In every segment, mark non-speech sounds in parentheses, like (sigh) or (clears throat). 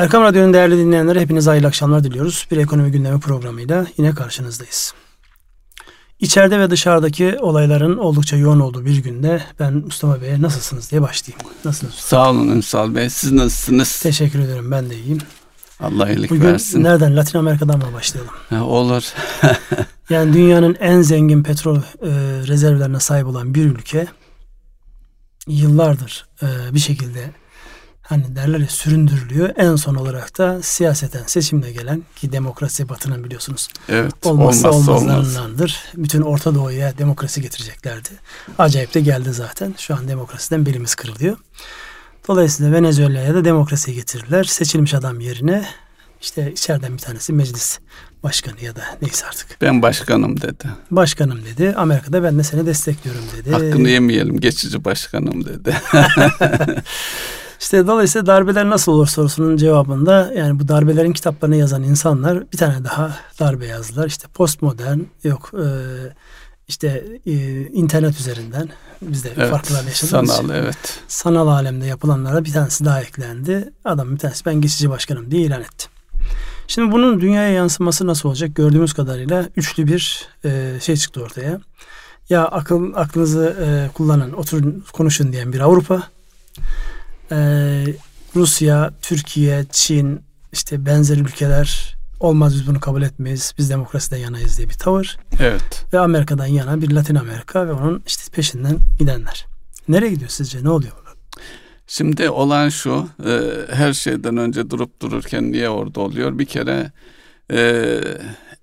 Erkam Radyo'nun değerli dinleyenlere hepinize hayırlı akşamlar diliyoruz. Bir ekonomi gündemi programıyla yine karşınızdayız. İçeride ve dışarıdaki olayların oldukça yoğun olduğu bir günde ben Mustafa Bey'e nasılsınız diye başlayayım. Nasılsınız? Sağ olun Ünsal Bey. Siz nasılsınız? Teşekkür ederim. Ben de iyiyim. Allah iyilik Bugün versin. nereden? Latin Amerika'dan mı başlayalım? Ha, olur. (laughs) Yani dünyanın en zengin petrol e, rezervlerine sahip olan bir ülke yıllardır e, bir şekilde hani derler ya süründürülüyor. En son olarak da siyaseten seçimle gelen ki demokrasi batının biliyorsunuz Evet. olmazsa olmazsa olmaz. olmazlarındandır. Bütün Orta Doğu'ya demokrasi getireceklerdi. Acayip de geldi zaten. Şu an demokrasiden belimiz kırılıyor. Dolayısıyla Venezuela'ya da demokrasiyi getirdiler. Seçilmiş adam yerine işte içeriden bir tanesi meclis başkanı ya da neyse artık. Ben başkanım dedi. Başkanım dedi. Amerika'da ben de seni destekliyorum dedi. Hakkını yemeyelim. Geçici başkanım dedi. (laughs) İşte dolayısıyla darbeler nasıl olur sorusunun cevabında yani bu darbelerin kitaplarını yazan insanlar bir tane daha darbe yazdılar. İşte postmodern yok e, işte e, internet üzerinden biz de Evet. farklılar yaşadığımız Sanal için evet. sanal alemde yapılanlara bir tanesi daha eklendi. Adam bir tanesi ben geçici başkanım diye ilan etti. Şimdi bunun dünyaya yansıması nasıl olacak? Gördüğümüz kadarıyla üçlü bir e, şey çıktı ortaya. Ya akıl aklınızı e, kullanın, oturun, konuşun diyen bir Avrupa. E, Rusya, Türkiye, Çin, işte benzer ülkeler olmaz biz bunu kabul etmeyiz. Biz demokrasiden yanayız diye bir tavır Evet. ve Amerika'dan yana bir Latin Amerika ve onun işte peşinden gidenler. Nereye gidiyor sizce? Ne oluyor? Şimdi olan şu. e, her şeyden önce durup dururken niye orada oluyor? Bir kere e,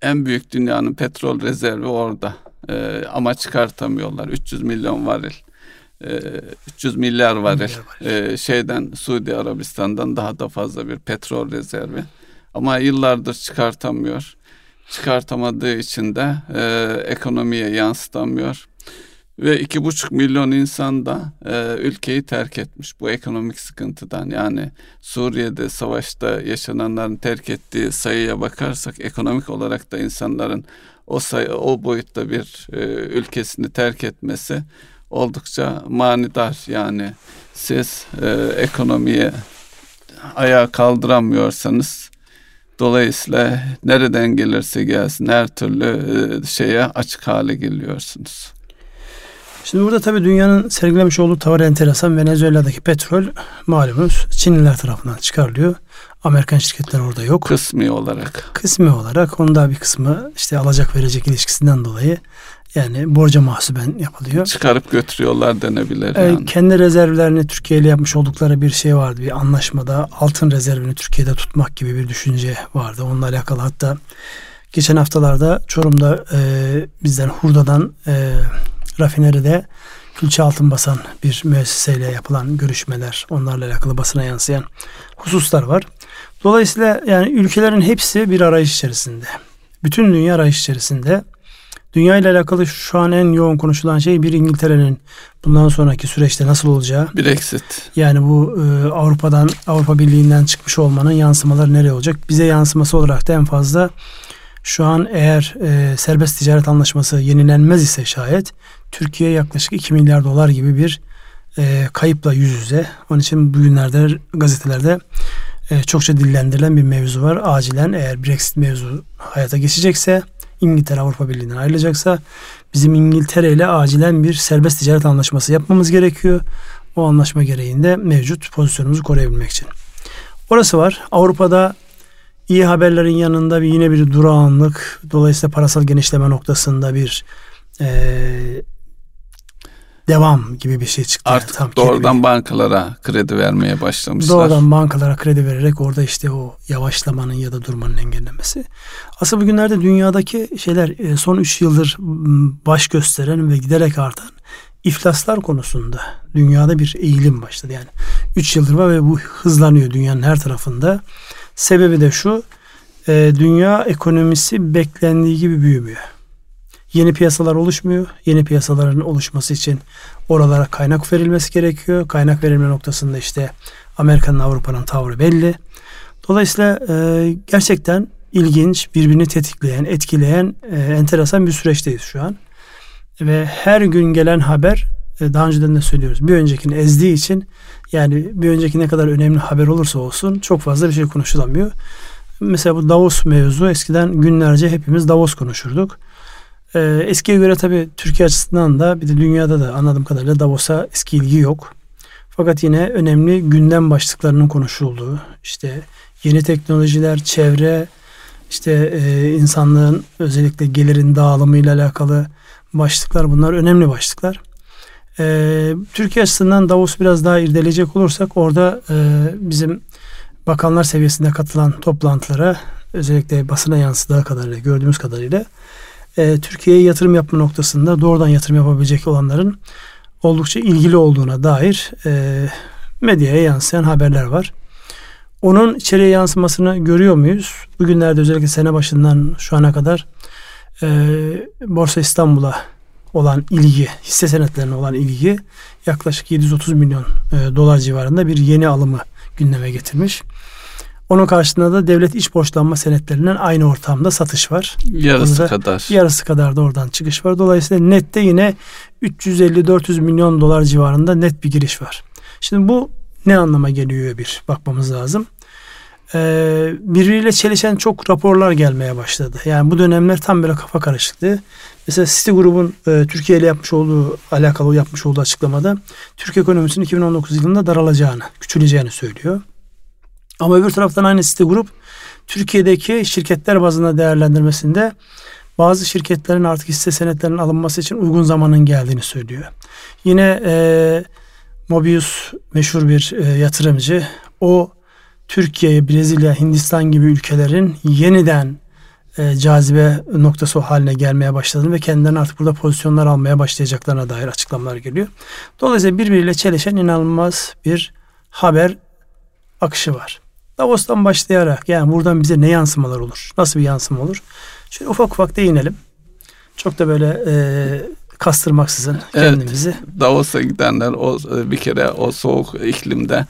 en büyük dünyanın petrol rezervi orada. E, ama çıkartamıyorlar. 300 milyon varil. E, 300 milyar varil. E, şeyden Suudi Arabistan'dan daha da fazla bir petrol rezervi. Ama yıllardır çıkartamıyor. Çıkartamadığı için de e, ekonomiye yansıtamıyor. Ve iki buçuk milyon insan da e, ülkeyi terk etmiş bu ekonomik sıkıntıdan. Yani Suriye'de savaşta yaşananların terk ettiği sayıya bakarsak ekonomik olarak da insanların o sayı o boyutta bir e, ülkesini terk etmesi oldukça manidar. Yani siz e, ekonomiye ayağa kaldıramıyorsanız dolayısıyla nereden gelirse gelsin her türlü e, şeye açık hale geliyorsunuz. Şimdi burada tabii dünyanın sergilemiş olduğu tavır enteresan. Venezuela'daki petrol malumunuz Çinliler tarafından çıkarılıyor. Amerikan şirketler orada yok. Kısmi olarak. Kısmi olarak onun da bir kısmı işte alacak verecek ilişkisinden dolayı yani borca mahsuben yapılıyor. Çıkarıp götürüyorlar denebilir Ee, yani. kendi rezervlerini Türkiye ile yapmış oldukları bir şey vardı. Bir anlaşmada altın rezervini Türkiye'de tutmak gibi bir düşünce vardı. Onunla alakalı hatta geçen haftalarda Çorum'da e, bizden Hurda'dan e, rafineride külçe altın basan bir müesseseyle yapılan görüşmeler, onlarla alakalı basına yansıyan hususlar var. Dolayısıyla yani ülkelerin hepsi bir arayış içerisinde. Bütün dünya arayış içerisinde. Dünya ile alakalı şu an en yoğun konuşulan şey bir İngiltere'nin bundan sonraki süreçte nasıl olacağı. Brexit. Yani bu e, Avrupa'dan Avrupa Birliği'nden çıkmış olmanın yansımaları nereye olacak? Bize yansıması olarak da en fazla şu an eğer e, serbest ticaret anlaşması yenilenmez ise şayet Türkiye yaklaşık 2 milyar dolar gibi bir e, kayıpla yüz yüze. Onun için bugünlerde gazetelerde e, çokça dillendirilen bir mevzu var. Acilen eğer Brexit mevzu hayata geçecekse İngiltere Avrupa Birliği'nden ayrılacaksa bizim İngiltere ile acilen bir serbest ticaret anlaşması yapmamız gerekiyor. O anlaşma gereğinde mevcut pozisyonumuzu koruyabilmek için. Orası var. Avrupa'da iyi haberlerin yanında bir yine bir durağanlık, dolayısıyla parasal genişleme noktasında bir eee, devam gibi bir şey çıktı. Artık Tam doğrudan kelime- bankalara kredi vermeye başlamışlar. Doğrudan bankalara kredi vererek orada işte o yavaşlamanın ya da durmanın engellemesi. Aslında bugünlerde dünyadaki şeyler e, son 3 yıldır baş gösteren ve giderek artan iflaslar konusunda dünyada bir eğilim başladı. Yani 3 yıldır var ve bu hızlanıyor dünyanın her tarafında. Sebebi de şu e, dünya ekonomisi beklendiği gibi büyümüyor. Yeni piyasalar oluşmuyor. Yeni piyasaların oluşması için oralara kaynak verilmesi gerekiyor. Kaynak verilme noktasında işte Amerika'nın Avrupa'nın tavrı belli. Dolayısıyla e, gerçekten ilginç, birbirini tetikleyen, etkileyen e, enteresan bir süreçteyiz şu an. Ve her gün gelen haber e, daha önceden de söylüyoruz. Bir öncekini ezdiği için yani bir önceki ne kadar önemli haber olursa olsun çok fazla bir şey konuşulamıyor. Mesela bu Davos mevzu eskiden günlerce hepimiz Davos konuşurduk. Ee, eskiye göre tabii Türkiye açısından da bir de dünyada da anladığım kadarıyla Davos'a eski ilgi yok. Fakat yine önemli gündem başlıklarının konuşulduğu, işte yeni teknolojiler, çevre, işte e, insanlığın özellikle gelirin dağılımıyla alakalı başlıklar bunlar önemli başlıklar. E, Türkiye açısından Davos biraz daha irdeleyecek olursak orada e, bizim bakanlar seviyesinde katılan toplantılara özellikle basına yansıdığı kadarıyla gördüğümüz kadarıyla e, Türkiye'ye yatırım yapma noktasında doğrudan yatırım yapabilecek olanların oldukça ilgili olduğuna dair e, medyaya yansıyan haberler var. Onun içeriye yansımasını görüyor muyuz? Bugünlerde özellikle sene başından şu ana kadar e, Borsa İstanbul'a olan ilgi, hisse senetlerine olan ilgi yaklaşık 730 milyon e, dolar civarında bir yeni alımı gündeme getirmiş. Onun karşısında da devlet iç borçlanma senetlerinden aynı ortamda satış var. Yarısı Onda kadar. Yarısı kadar da oradan çıkış var. Dolayısıyla nette yine 350-400 milyon dolar civarında net bir giriş var. Şimdi bu ne anlama geliyor bir bakmamız lazım. Ee, birbiriyle çelişen çok raporlar gelmeye başladı. Yani bu dönemler tam böyle kafa karışıktı. Mesela City Group'un e, Türkiye ile yapmış olduğu alakalı yapmış olduğu açıklamada Türk ekonomisinin 2019 yılında daralacağını, küçüleceğini söylüyor. Ama öbür taraftan aynı City Group Türkiye'deki şirketler bazında değerlendirmesinde bazı şirketlerin artık hisse senetlerinin alınması için uygun zamanın geldiğini söylüyor. Yine e, Mobius meşhur bir e, yatırımcı o Türkiye, Brezilya, Hindistan gibi ülkelerin yeniden e, cazibe noktası haline gelmeye başladığını ve kendilerine artık burada pozisyonlar almaya başlayacaklarına dair açıklamalar geliyor. Dolayısıyla birbiriyle çelişen inanılmaz bir haber akışı var. Davos'tan başlayarak yani buradan bize ne yansımalar olur? Nasıl bir yansıma olur? Şöyle ufak ufak değinelim. Çok da böyle e, kastırmaksızın kendimizi. Evet, Davos'a gidenler o bir kere o soğuk iklimde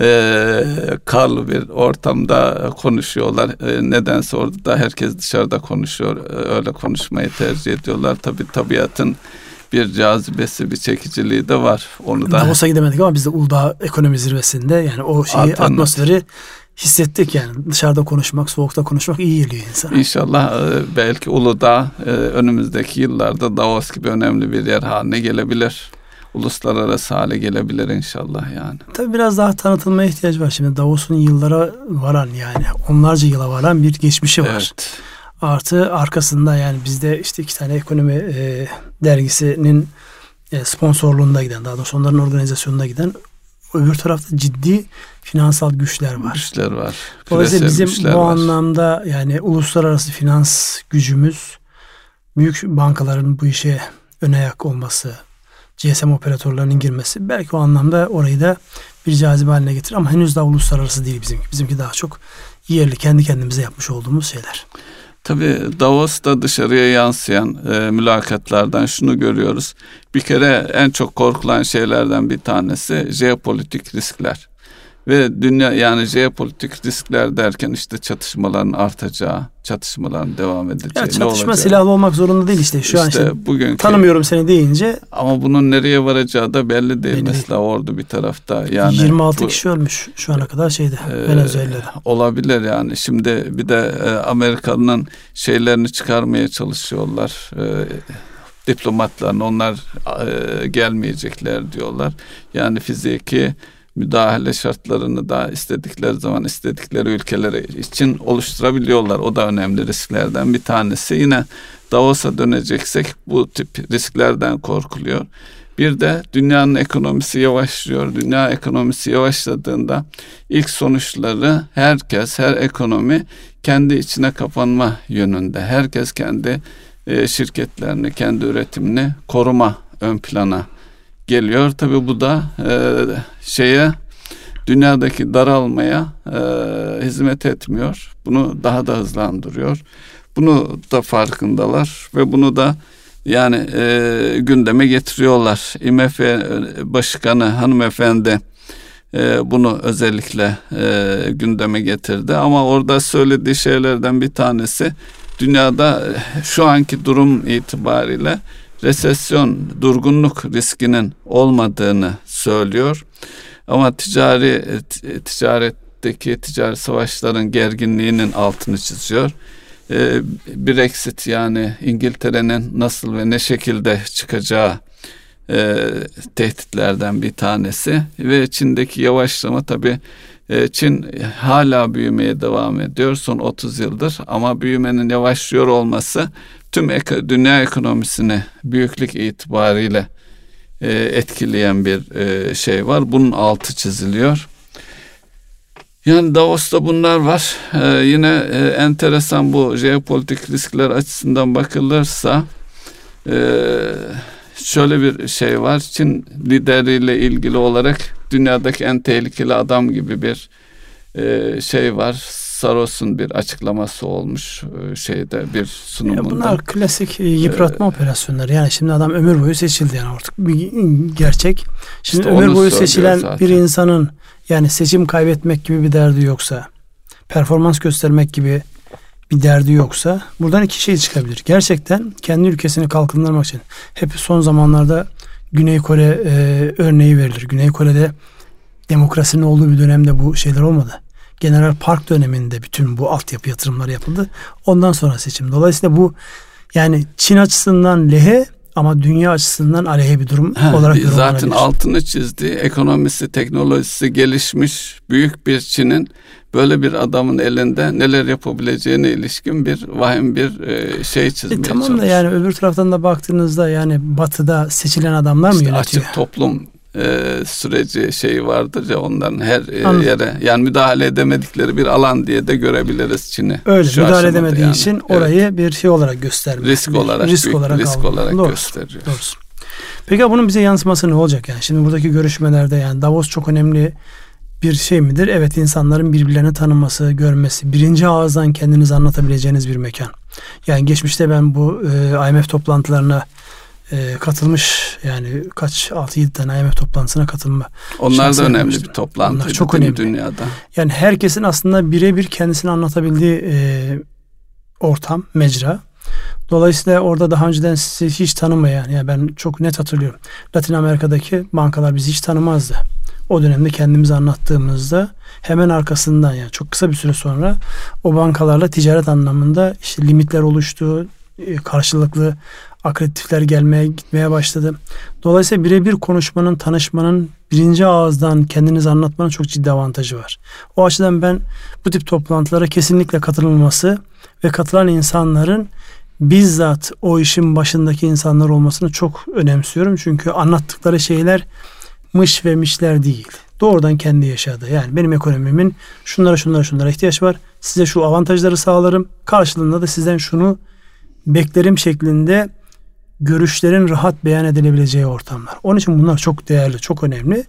e, karlı bir ortamda konuşuyorlar. E, nedense orada herkes dışarıda konuşuyor. E, öyle konuşmayı tercih ediyorlar. Tabi tabiatın bir cazibesi, bir çekiciliği de var. Onu da Davos'a gidemedik ama biz de Uludağ ekonomi zirvesinde yani o şeyi atmosferi hissettik yani. Dışarıda konuşmak, soğukta konuşmak iyi geliyor insana. İnşallah e, belki Uludağ e, önümüzdeki yıllarda Davos gibi önemli bir yer haline gelebilir. Uluslararası hale gelebilir inşallah yani. Tabii biraz daha tanıtılmaya ihtiyaç var. Şimdi Davos'un yıllara varan yani onlarca yıla varan bir geçmişi var. Evet. Artı arkasında yani bizde işte iki tane ekonomi e, dergisinin e, sponsorluğunda giden daha doğrusu onların organizasyonunda giden öbür tarafta ciddi finansal güçler var. Güçler var. Dolayısıyla bizim bu var. anlamda yani uluslararası finans gücümüz büyük bankaların bu işe ön ayak olması, GSM operatörlerinin girmesi belki o anlamda orayı da bir cazibe haline getirir ama henüz daha uluslararası değil bizimki. Bizimki daha çok yerli kendi kendimize yapmış olduğumuz şeyler. Tabii Davos'ta dışarıya yansıyan e, mülakatlardan şunu görüyoruz. Bir kere en çok korkulan şeylerden bir tanesi jeopolitik riskler. Ve dünya yani jeopolitik riskler derken işte çatışmaların artacağı, çatışmaların devam edeceği. Ya çatışma silahlı olmak zorunda değil işte şu işte an işte bugünkü, tanımıyorum seni deyince. Ama bunun nereye varacağı da belli değil. Belli Mesela değil. ordu bir tarafta yani. 26 bu, kişi ölmüş şu ana kadar şeyde e, Venezuela'da. Olabilir yani. Şimdi bir de e, Amerika'nın şeylerini çıkarmaya çalışıyorlar. E, diplomatlarını onlar e, gelmeyecekler diyorlar. Yani fiziki müdahale şartlarını da istedikleri zaman istedikleri ülkeleri için oluşturabiliyorlar. O da önemli risklerden bir tanesi. Yine Davos'a döneceksek bu tip risklerden korkuluyor. Bir de dünyanın ekonomisi yavaşlıyor. Dünya ekonomisi yavaşladığında ilk sonuçları herkes, her ekonomi kendi içine kapanma yönünde. Herkes kendi e, şirketlerini, kendi üretimini koruma ön plana geliyor. Tabi bu da e, şeye dünyadaki daralmaya e, hizmet etmiyor. Bunu daha da hızlandırıyor. Bunu da farkındalar ve bunu da yani e, gündeme getiriyorlar. IMF Başkanı hanımefendi e, bunu özellikle e, gündeme getirdi. Ama orada söylediği şeylerden bir tanesi dünyada şu anki durum itibariyle resesyon, durgunluk riskinin olmadığını söylüyor. Ama ticari ticaretteki ticari savaşların gerginliğinin altını çiziyor. Ee, Brexit yani İngiltere'nin nasıl ve ne şekilde çıkacağı e, tehditlerden bir tanesi ve Çin'deki yavaşlama tabi e, Çin hala büyümeye devam ediyor son 30 yıldır ama büyümenin yavaşlıyor olması tüm ek- dünya ekonomisini büyüklük itibariyle e, etkileyen bir e, şey var. Bunun altı çiziliyor. Yani Davos'ta bunlar var. Ee, yine e, enteresan bu jeopolitik riskler açısından bakılırsa e, şöyle bir şey var. Çin lideriyle ilgili olarak dünyadaki en tehlikeli adam gibi bir e, şey var. Saros'un bir açıklaması olmuş e, şeyde bir sunumunda. Bunlar klasik e, yıpratma ee, operasyonları. Yani şimdi adam ömür boyu seçildi yani artık bir gerçek. Şimdi işte ömür boyu seçilen zaten. bir insanın yani seçim kaybetmek gibi bir derdi yoksa, performans göstermek gibi bir derdi yoksa buradan iki şey çıkabilir. Gerçekten kendi ülkesini kalkındırmak için hep son zamanlarda Güney Kore e, örneği verilir. Güney Kore'de demokrasinin olduğu bir dönemde bu şeyler olmadı. General Park döneminde bütün bu altyapı yatırımları yapıldı. Ondan sonra seçim. Dolayısıyla bu yani Çin açısından lehe ama dünya açısından aleyhe bir durum ha, olarak Zaten altını çizdi. Ekonomisi, teknolojisi gelişmiş büyük bir Çin'in böyle bir adamın elinde neler yapabileceğine ilişkin bir vahim bir e, şey çizmeye e, Tamam çalışıyor. da yani öbür taraftan da baktığınızda yani batıda seçilen adamlar işte mı yönetiyor? Açık toplum e, süreci şeyi vardır ya onların her e, yere yani müdahale edemedikleri bir alan diye de görebiliriz Çin'i. Öyle Şu müdahale edemediği yani. için orayı evet. bir şey olarak göstermek. Risk olarak risk büyük olarak, risk olarak Doğru. gösteriyor. Doğrusu. Peki bunun bize yansıması ne olacak yani? Şimdi buradaki görüşmelerde yani Davos çok önemli bir şey midir? Evet insanların birbirlerini tanıması, görmesi, birinci ağızdan kendinizi anlatabileceğiniz bir mekan. Yani geçmişte ben bu e, IMF toplantılarına e, katılmış yani kaç 6-7 tane IMF toplantısına katılma. Onlar da önemli bir toplantı. Onlar çok önemli. Dünyada. Yani herkesin aslında birebir kendisini anlatabildiği e, ortam, mecra. Dolayısıyla orada daha önceden sizi hiç tanımayan, yani ben çok net hatırlıyorum. Latin Amerika'daki bankalar bizi hiç tanımazdı. O dönemde kendimizi anlattığımızda hemen arkasından yani çok kısa bir süre sonra o bankalarla ticaret anlamında işte limitler oluştu, e, karşılıklı akreditifler gelmeye gitmeye başladı. Dolayısıyla birebir konuşmanın, tanışmanın, birinci ağızdan kendinizi anlatmanın çok ciddi avantajı var. O açıdan ben bu tip toplantılara kesinlikle katılılması ve katılan insanların bizzat o işin başındaki insanlar olmasını çok önemsiyorum. Çünkü anlattıkları şeyler mış ve mişler değil. Doğrudan kendi yaşadığı. Yani benim ekonomimin şunlara şunlara şunlara ihtiyaç var. Size şu avantajları sağlarım. Karşılığında da sizden şunu beklerim şeklinde görüşlerin rahat beyan edilebileceği ortamlar. Onun için bunlar çok değerli, çok önemli.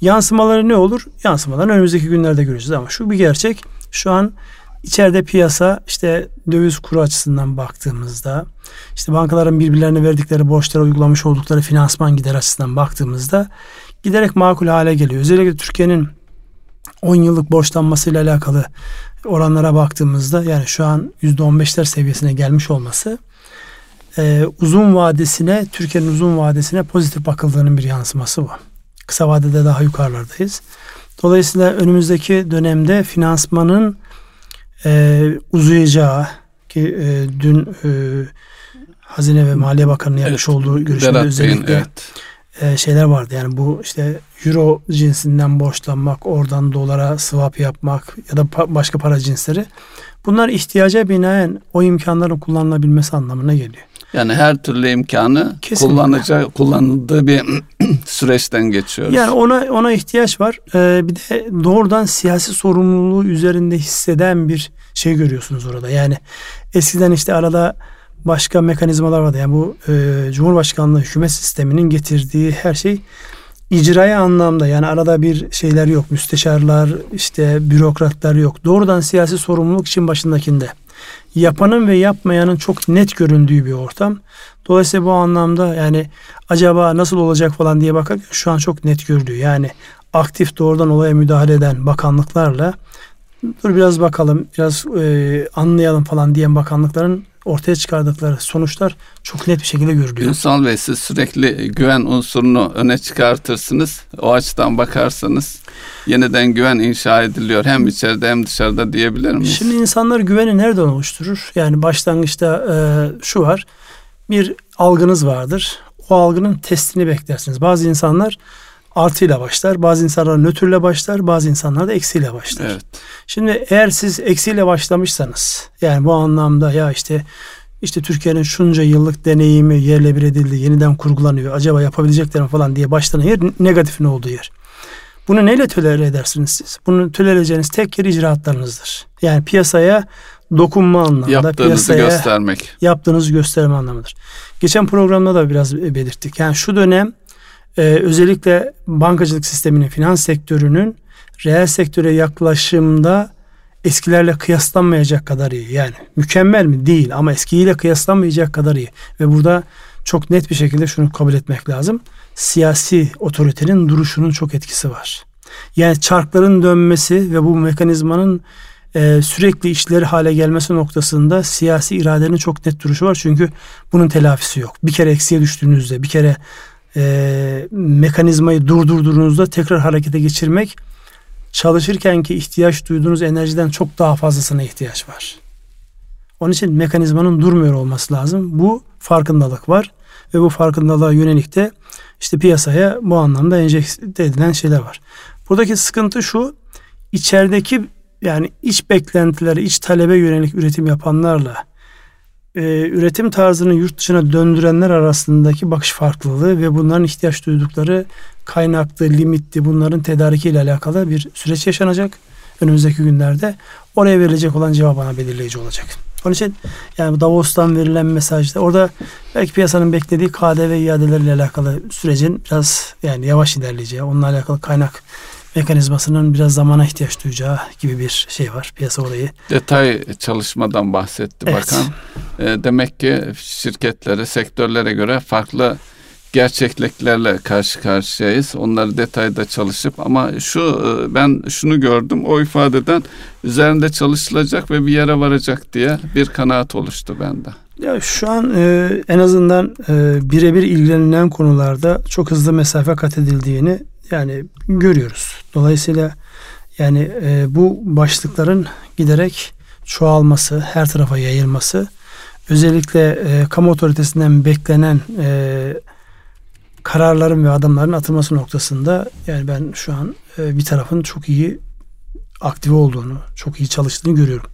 Yansımaları ne olur? Yansımaları önümüzdeki günlerde göreceğiz ama şu bir gerçek. Şu an içeride piyasa işte döviz kuru açısından baktığımızda işte bankaların birbirlerine verdikleri borçlara uygulamış oldukları finansman gider açısından baktığımızda giderek makul hale geliyor. Özellikle Türkiye'nin 10 yıllık borçlanmasıyla alakalı oranlara baktığımızda yani şu an %15'ler seviyesine gelmiş olması e, uzun vadesine Türkiye'nin uzun vadesine pozitif bakıldığının bir yansıması bu. Kısa vadede daha yukarılardayız. Dolayısıyla önümüzdeki dönemde finansmanın e, uzayacağı ki e, dün e, Hazine ve Maliye Bakanı'nın yapmış evet, olduğu görüşmede özellikle evet. e, şeyler vardı. Yani bu işte euro cinsinden borçlanmak, oradan dolara swap yapmak ya da pa- başka para cinsleri bunlar ihtiyaca binaen o imkanların kullanılabilmesi anlamına geliyor. Yani her türlü imkanı kullanacak kullanıldığı bir (clears throat) süreçten geçiyoruz. Yani ona ona ihtiyaç var. Ee, bir de doğrudan siyasi sorumluluğu üzerinde hisseden bir şey görüyorsunuz orada. Yani eskiden işte arada başka mekanizmalar vardı. Yani bu e, Cumhurbaşkanlığı hükümet sisteminin getirdiği her şey icraya anlamda yani arada bir şeyler yok. Müsteşarlar, işte bürokratlar yok. Doğrudan siyasi sorumluluk için başındakinde yapanın ve yapmayanın çok net göründüğü bir ortam. Dolayısıyla bu anlamda yani acaba nasıl olacak falan diye bakarken şu an çok net görülüyor. Yani aktif doğrudan olaya müdahale eden bakanlıklarla dur biraz bakalım biraz e, anlayalım falan diyen bakanlıkların ortaya çıkardıkları sonuçlar çok net bir şekilde görülüyor. Ünsal Bey siz sürekli güven unsurunu öne çıkartırsınız. O açıdan bakarsanız yeniden güven inşa ediliyor. Hem içeride hem dışarıda diyebilir miyiz? Şimdi insanlar güveni nereden oluşturur? Yani başlangıçta e, şu var. Bir algınız vardır. O algının testini beklersiniz. Bazı insanlar artıyla başlar. Bazı insanlar nötrle başlar. Bazı insanlar da eksiyle başlar. Evet. Şimdi eğer siz eksiyle başlamışsanız yani bu anlamda ya işte işte Türkiye'nin şunca yıllık deneyimi yerle bir edildi, yeniden kurgulanıyor. Acaba yapabileceklerim falan diye başlanan yer negatifin olduğu yer. Bunu neyle tölere edersiniz siz? Bunu tölere edeceğiniz tek yer icraatlarınızdır. Yani piyasaya dokunma anlamında. Yaptığınızı piyasaya göstermek. Yaptığınızı gösterme anlamıdır. Geçen programda da biraz belirttik. Yani şu dönem e, özellikle bankacılık sisteminin, finans sektörünün reel sektöre yaklaşımda eskilerle kıyaslanmayacak kadar iyi. Yani mükemmel mi? Değil ama eskiyle kıyaslanmayacak kadar iyi. Ve burada çok net bir şekilde şunu kabul etmek lazım. Siyasi otoritenin duruşunun çok etkisi var. Yani çarkların dönmesi ve bu mekanizmanın e, sürekli işleri hale gelmesi noktasında siyasi iradenin çok net duruşu var. Çünkü bunun telafisi yok. Bir kere eksiye düştüğünüzde, bir kere e, mekanizmayı durdurduğunuzda tekrar harekete geçirmek çalışırken ki ihtiyaç duyduğunuz enerjiden çok daha fazlasına ihtiyaç var. Onun için mekanizmanın durmuyor olması lazım. Bu farkındalık var ve bu farkındalığa yönelik de işte piyasaya bu anlamda enjekte edilen şeyler var. Buradaki sıkıntı şu içerideki yani iç beklentileri, iç talebe yönelik üretim yapanlarla e, üretim tarzını yurt dışına döndürenler arasındaki bakış farklılığı ve bunların ihtiyaç duydukları kaynaktı, limitti bunların tedariki ile alakalı bir süreç yaşanacak önümüzdeki günlerde. Oraya verilecek olan cevap bana belirleyici olacak. Onun için yani Davos'tan verilen mesajda orada belki piyasanın beklediği KDV iadeleriyle alakalı sürecin biraz yani yavaş ilerleyeceği, onunla alakalı kaynak mekanizmasının biraz zamana ihtiyaç duyacağı gibi bir şey var piyasa orayı. Detay çalışmadan bahsetti evet. bakan. E, demek ki şirketlere, sektörlere göre farklı gerçekliklerle karşı karşıyayız. Onları detayda çalışıp ama şu e, ben şunu gördüm o ifadeden üzerinde çalışılacak ve bir yere varacak diye bir kanaat oluştu bende. Ya şu an e, en azından e, birebir ilgilenilen konularda çok hızlı mesafe kat edildiğini yani görüyoruz. Dolayısıyla yani e, bu başlıkların giderek çoğalması, her tarafa yayılması, özellikle e, kamu otoritesinden beklenen e, kararların ve adımların atılması noktasında yani ben şu an e, bir tarafın çok iyi aktive olduğunu, çok iyi çalıştığını görüyorum.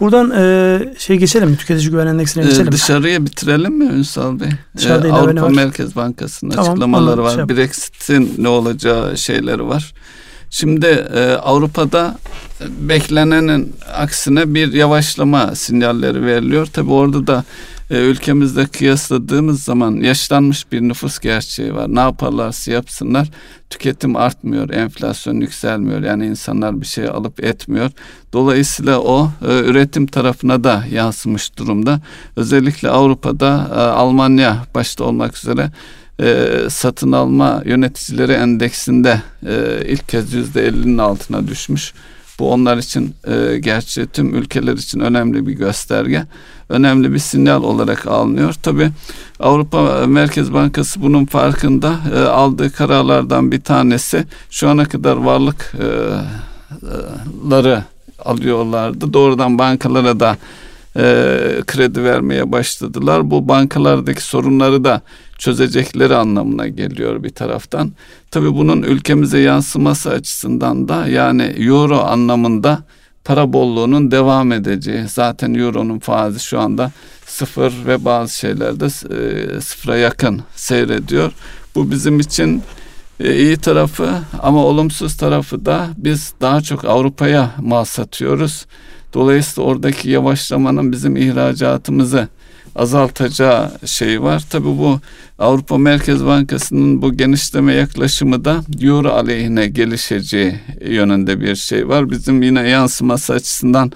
Buradan e, şey geçelim mi? Tüketici güven endeksine ee, geçelim. Ee, dışarıya bitirelim mi Ünsal Bey? Dışarıda ee, Avrupa var. Merkez Bankası'nın tamam, açıklamaları var. Şey Brexit'in ne olacağı şeyleri var. Şimdi e, Avrupa'da beklenenin aksine bir yavaşlama sinyalleri veriliyor. Tabi orada da e, ülkemizde kıyasladığımız zaman yaşlanmış bir nüfus gerçeği var. Ne yaparlarsa yapsınlar tüketim artmıyor, enflasyon yükselmiyor. Yani insanlar bir şey alıp etmiyor. Dolayısıyla o e, üretim tarafına da yansımış durumda. Özellikle Avrupa'da e, Almanya başta olmak üzere satın alma yöneticileri endeksinde ilk kez yüzde 50'nin altına düşmüş. Bu onlar için e, gerçi tüm ülkeler için önemli bir gösterge. Önemli bir sinyal olarak alınıyor. Tabi Avrupa Merkez Bankası bunun farkında e, aldığı kararlardan bir tanesi şu ana kadar varlıkları e, alıyorlardı. Doğrudan bankalara da e, kredi vermeye başladılar. Bu bankalardaki sorunları da çözecekleri anlamına geliyor bir taraftan. Tabii bunun ülkemize yansıması açısından da yani euro anlamında para bolluğunun devam edeceği. Zaten euronun faizi şu anda sıfır ve bazı şeylerde e, sıfıra yakın seyrediyor. Bu bizim için e, iyi tarafı ama olumsuz tarafı da biz daha çok Avrupa'ya mal satıyoruz. Dolayısıyla oradaki yavaşlamanın bizim ihracatımızı azaltacağı şey var. Tabii bu Avrupa Merkez Bankası'nın bu genişleme yaklaşımı da euro aleyhine gelişeceği yönünde bir şey var. Bizim yine yansıması açısından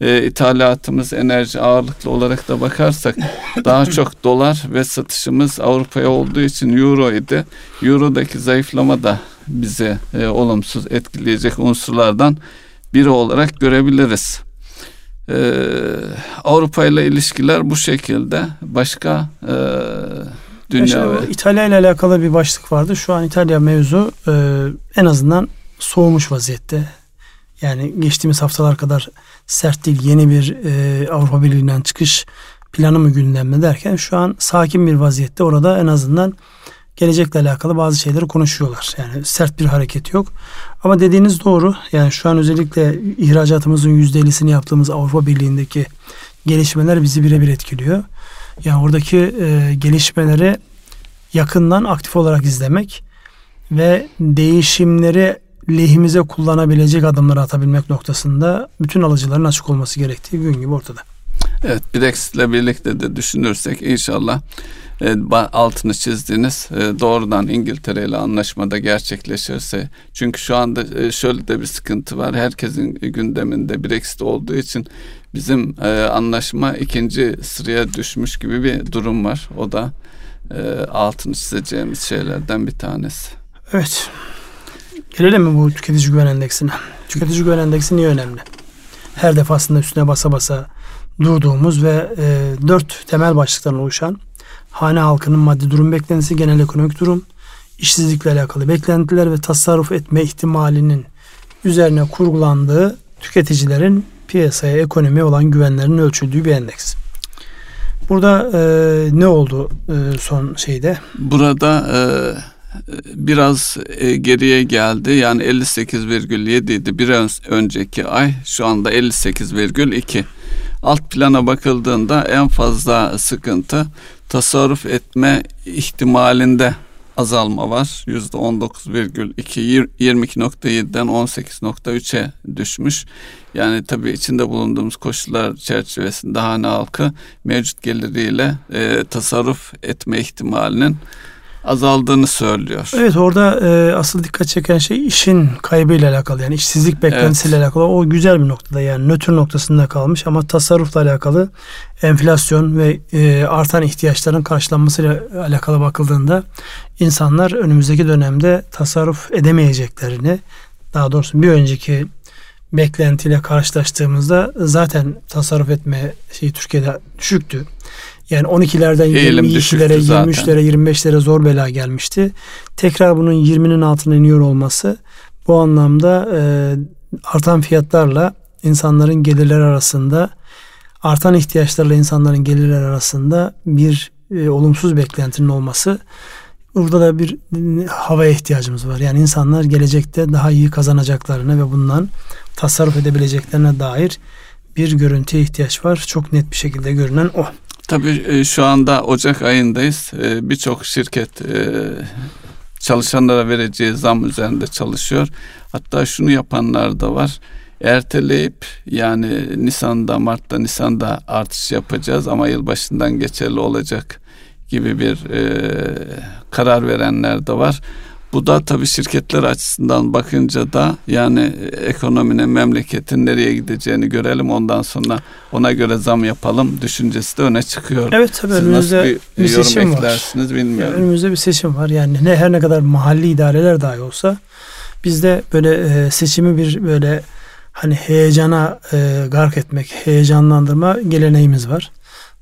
e, ithalatımız enerji ağırlıklı olarak da bakarsak daha (coughs) çok dolar ve satışımız Avrupa'ya olduğu için euro idi. Euro'daki zayıflama da bizi e, olumsuz etkileyecek unsurlardan biri olarak görebiliriz. Ee, Avrupa ile ilişkiler bu şekilde. Başka e, dünya ve... İtalya ile alakalı bir başlık vardı. Şu an İtalya mevzu e, en azından soğumuş vaziyette. Yani geçtiğimiz haftalar kadar sert değil yeni bir e, Avrupa Birliği'nden çıkış planı mı gündemde derken şu an sakin bir vaziyette orada en azından gelecekle alakalı bazı şeyleri konuşuyorlar. Yani sert bir hareket yok. Ama dediğiniz doğru. Yani şu an özellikle ihracatımızın %50'sini yaptığımız Avrupa Birliği'ndeki gelişmeler bizi birebir etkiliyor. Yani oradaki e, gelişmeleri yakından aktif olarak izlemek ve değişimleri lehimize kullanabilecek adımları atabilmek noktasında bütün alıcıların açık olması gerektiği gün gibi ortada. Evet Brexit ile birlikte de düşünürsek inşallah e, altını çizdiğiniz e, doğrudan İngiltere ile anlaşmada gerçekleşirse çünkü şu anda e, şöyle de bir sıkıntı var herkesin gündeminde Brexit olduğu için bizim anlaşma ikinci sıraya düşmüş gibi bir durum var o da altını çizeceğimiz şeylerden bir tanesi. Evet. Gelelim mi bu tüketici güven endeksine? Tüketici güven endeksi niye önemli? Her defasında üstüne basa basa durduğumuz ve e, dört temel başlıktan oluşan hane halkının maddi durum beklentisi, genel ekonomik durum, işsizlikle alakalı beklentiler ve tasarruf etme ihtimalinin üzerine kurgulandığı tüketicilerin piyasaya, ekonomiye olan güvenlerinin ölçüldüğü bir endeks. Burada e, ne oldu e, son şeyde? Burada e, biraz e, geriye geldi. Yani 58,7 idi bir önceki ay. Şu anda 58,2. Alt plana bakıldığında en fazla sıkıntı tasarruf etme ihtimalinde azalma var. Yüzde 19,2 22.7'den 18.3'e düşmüş. Yani tabii içinde bulunduğumuz koşullar çerçevesinde hane halkı mevcut geliriyle e, tasarruf etme ihtimalinin azaldığını söylüyor. Evet orada e, asıl dikkat çeken şey işin kaybıyla alakalı yani işsizlik beklentisiyle evet. alakalı o güzel bir noktada yani nötr noktasında kalmış ama tasarrufla alakalı enflasyon ve e, artan ihtiyaçların karşılanmasıyla alakalı bakıldığında insanlar önümüzdeki dönemde tasarruf edemeyeceklerini daha doğrusu bir önceki beklentiyle karşılaştığımızda zaten tasarruf etme şeyi Türkiye'de düşüktü. Yani 12'lerden 22'lere, 23'lere, 25'lere zor bela gelmişti. Tekrar bunun 20'nin altına iniyor olması bu anlamda e, artan fiyatlarla insanların gelirler arasında artan ihtiyaçlarla insanların gelirler arasında bir e, olumsuz beklentinin olması burada da bir havaya ihtiyacımız var. Yani insanlar gelecekte daha iyi kazanacaklarına ve bundan tasarruf edebileceklerine dair bir görüntüye ihtiyaç var. Çok net bir şekilde görünen o. Tabii e, şu anda Ocak ayındayız. E, birçok şirket e, çalışanlara vereceği zam üzerinde çalışıyor. Hatta şunu yapanlar da var. Erteleyip yani Nisan'da, Mart'ta, Nisan'da artış yapacağız ama yılbaşından geçerli olacak gibi bir karar verenler de var. Bu da tabii şirketler açısından bakınca da yani ekonominin, memleketin nereye gideceğini görelim. Ondan sonra ona göre zam yapalım düşüncesi de öne çıkıyor. Evet tabii Siz önümüzde nasıl bir, bir seçim eklersiniz var. bilmiyorum. Yani önümüzde bir seçim var. Yani ne her ne kadar mahalli idareler dahi olsa bizde böyle e, seçimi bir böyle hani heyecana e, gark etmek, heyecanlandırma geleneğimiz var.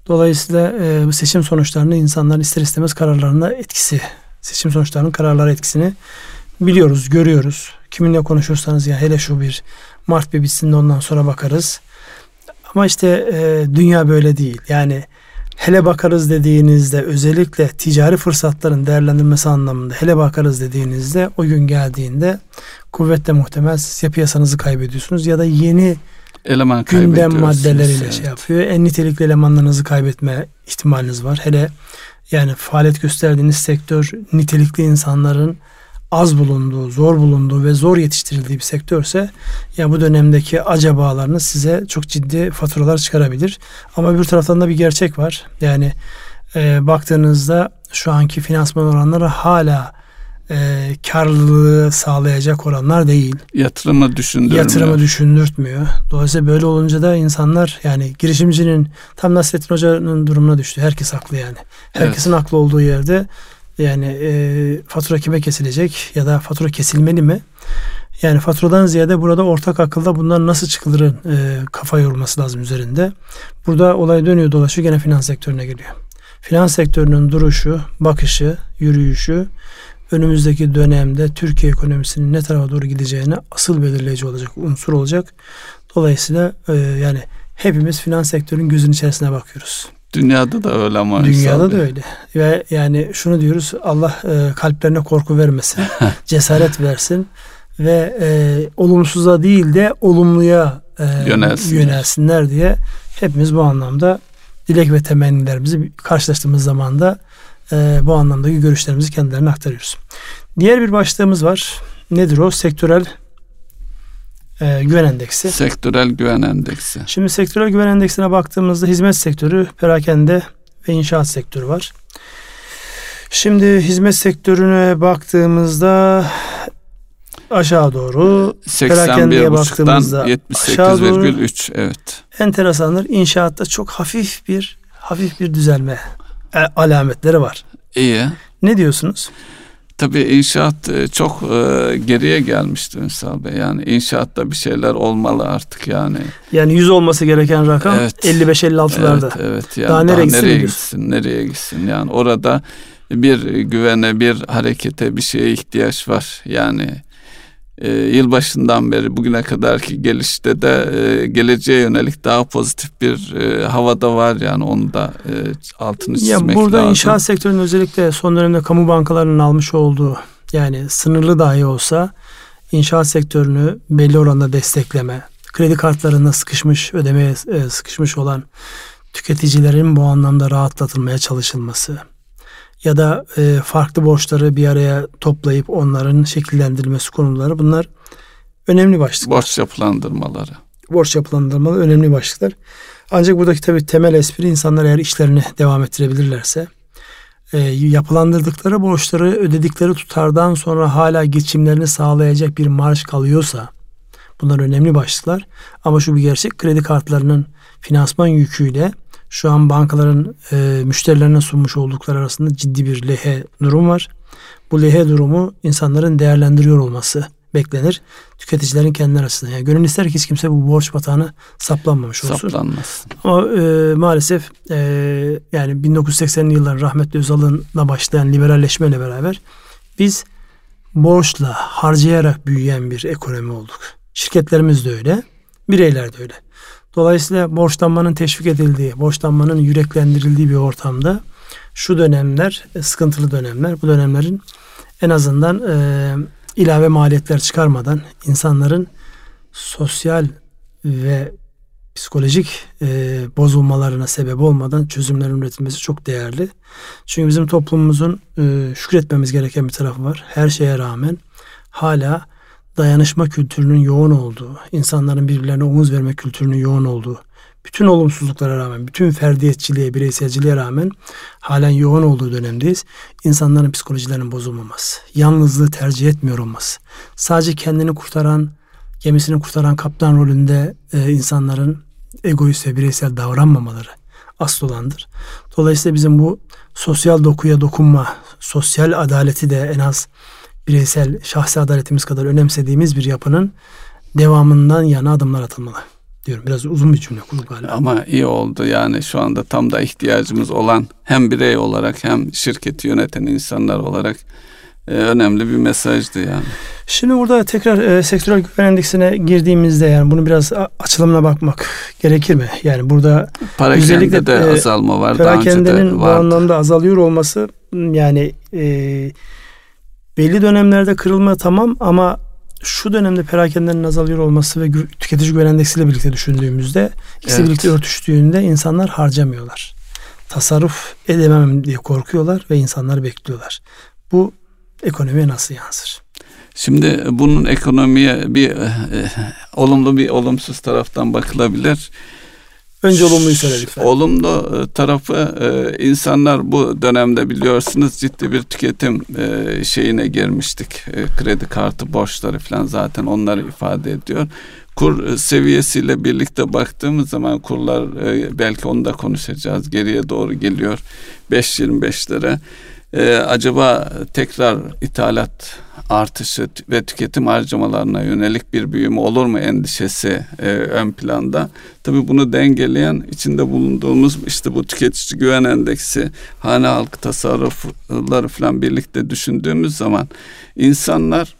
Dolayısıyla e, bu seçim sonuçlarını insanlar ister istemez kararlarına etkisi seçim sonuçlarının kararlar etkisini biliyoruz, görüyoruz. Kiminle konuşursanız ya hele şu bir Mart bir bitsin de ondan sonra bakarız. Ama işte e, dünya böyle değil. Yani hele bakarız dediğinizde özellikle ticari fırsatların değerlendirmesi anlamında hele bakarız dediğinizde o gün geldiğinde kuvvetle muhtemel siz ya piyasanızı kaybediyorsunuz ya da yeni eleman gündem maddeleriyle evet. şey yapıyor. En nitelikli elemanlarınızı kaybetme ihtimaliniz var. Hele yani faaliyet gösterdiğiniz sektör nitelikli insanların az bulunduğu, zor bulunduğu ve zor yetiştirildiği bir sektörse ya bu dönemdeki acabalarınız size çok ciddi faturalar çıkarabilir. Ama bir taraftan da bir gerçek var. Yani e, baktığınızda şu anki finansman oranları hala e, karlılığı sağlayacak oranlar değil. Yatırımı düşündürmüyor. Yatırımı düşündürtmüyor. Dolayısıyla böyle olunca da insanlar yani girişimcinin tam Nasrettin Hoca'nın durumuna düştü. Herkes haklı yani. Herkesin evet. haklı olduğu yerde yani e, fatura kime kesilecek ya da fatura kesilmeli mi? Yani faturadan ziyade burada ortak akılda bundan nasıl çıkılırın e, kafa yorulması lazım üzerinde. Burada olay dönüyor dolaşıyor gene finans sektörüne geliyor. Finans sektörünün duruşu, bakışı, yürüyüşü önümüzdeki dönemde Türkiye ekonomisinin ne tarafa doğru gideceğini asıl belirleyici olacak, unsur olacak. Dolayısıyla e, yani hepimiz finans sektörünün gözün içerisine bakıyoruz. Dünyada da öyle ama. Dünyada da öyle. Ve yani şunu diyoruz Allah e, kalplerine korku vermesin, (laughs) cesaret versin ve e, olumsuza değil de olumluya e, yönelsinler. yönelsinler diye hepimiz bu anlamda dilek ve temennilerimizi karşılaştığımız zaman da e, bu anlamdaki görüşlerimizi kendilerine aktarıyoruz. Diğer bir başlığımız var. Nedir o? Sektörel e, güven endeksi. Sektörel güven endeksi. Şimdi sektörel güven endeksine baktığımızda hizmet sektörü, perakende ve inşaat sektörü var. Şimdi hizmet sektörüne baktığımızda aşağı doğru 81,5'dan 78,3 evet. Enteresandır. İnşaatta çok hafif bir hafif bir düzelme alametleri var. İyi. Ne diyorsunuz? Tabii inşaat e, çok e, geriye gelmişti Ünsal Bey. Yani inşaatta bir şeyler olmalı artık yani. Yani 100 olması gereken rakam evet. 55-56'larda. Evet, evet. Yani daha, daha nereye, nereye gitsin? Nereye gitsin? Yani orada bir güvene, bir harekete, bir şeye ihtiyaç var. Yani e, yılbaşından beri bugüne kadarki gelişte de e, geleceğe yönelik daha pozitif bir e, havada var yani onu da e, altını çizmek ya burada lazım. inşaat sektörünün özellikle son dönemde kamu bankalarının almış olduğu yani sınırlı dahi olsa inşaat sektörünü belli oranda destekleme, kredi kartlarında sıkışmış ödemeye e, sıkışmış olan tüketicilerin bu anlamda rahatlatılmaya çalışılması ya da e, farklı borçları bir araya toplayıp onların şekillendirilmesi konuları bunlar önemli başlıklar. Borç yapılandırmaları. Borç yapılandırmaları önemli başlıklar. Ancak buradaki tabii temel espri insanlar eğer işlerini devam ettirebilirlerse e, yapılandırdıkları borçları ödedikleri tutardan sonra hala geçimlerini sağlayacak bir marş kalıyorsa bunlar önemli başlıklar. Ama şu bir gerçek kredi kartlarının finansman yüküyle şu an bankaların e, müşterilerine sunmuş oldukları arasında ciddi bir lehe durum var. Bu lehe durumu insanların değerlendiriyor olması beklenir. Tüketicilerin kendi arasında. Yani gönül ister ki hiç kimse bu borç batağına saplanmamış olsun. Saplanmaz. Ama e, maalesef e, yani 1980'li yılların rahmetli Özal'ınla başlayan liberalleşmeyle beraber biz borçla harcayarak büyüyen bir ekonomi olduk. Şirketlerimiz de öyle, bireyler de öyle. Dolayısıyla borçlanmanın teşvik edildiği, borçlanmanın yüreklendirildiği bir ortamda şu dönemler e, sıkıntılı dönemler. Bu dönemlerin en azından e, ilave maliyetler çıkarmadan insanların sosyal ve psikolojik e, bozulmalarına sebep olmadan çözümlerin üretilmesi çok değerli. Çünkü bizim toplumumuzun e, şükretmemiz gereken bir tarafı var. Her şeye rağmen hala dayanışma kültürünün yoğun olduğu, insanların birbirlerine omuz verme kültürünün yoğun olduğu, bütün olumsuzluklara rağmen, bütün ferdiyetçiliğe, bireyselciliğe rağmen halen yoğun olduğu dönemdeyiz. İnsanların psikolojilerinin bozulmaması, yalnızlığı tercih etmiyor olması, sadece kendini kurtaran, gemisini kurtaran kaptan rolünde e, insanların egoist ve bireysel davranmamaları asıl olandır. Dolayısıyla bizim bu sosyal dokuya dokunma, sosyal adaleti de en az bireysel şahsi adaletimiz kadar önemsediğimiz bir yapının devamından yana adımlar atılmalı diyorum. Biraz uzun bir cümle kurdum galiba. Ama iyi oldu yani şu anda tam da ihtiyacımız olan hem birey olarak hem şirketi yöneten insanlar olarak e, önemli bir mesajdı yani. Şimdi burada tekrar e, sektörel güven endeksine girdiğimizde yani bunu biraz açılımına bakmak gerekir mi? Yani burada özellikle de e, azalma var. Perakendenin bu anlamda azalıyor olması yani e, belli dönemlerde kırılma tamam ama şu dönemde perakendenin azalıyor olması ve tüketici güven endeksiyle birlikte düşündüğümüzde ikisi evet. birlikte örtüştüğünde insanlar harcamıyorlar. Tasarruf edemem diye korkuyorlar ve insanlar bekliyorlar. Bu ekonomiye nasıl yansır? Şimdi bunun ekonomiye bir e, e olumlu bir olumsuz taraftan bakılabilir. Önce olumluyu söyle. Olumlu e, tarafı e, insanlar bu dönemde biliyorsunuz ciddi bir tüketim e, şeyine girmiştik. Kredi kartı borçları falan zaten onları ifade ediyor. Kur seviyesiyle birlikte baktığımız zaman kurlar belki onu da konuşacağız. Geriye doğru geliyor 5.25'lere. e, acaba tekrar ithalat artışı ve tüketim harcamalarına yönelik bir büyüme olur mu endişesi e, ön planda. Tabii bunu dengeleyen içinde bulunduğumuz işte bu tüketici güven endeksi, hane halkı tasarrufları falan birlikte düşündüğümüz zaman insanlar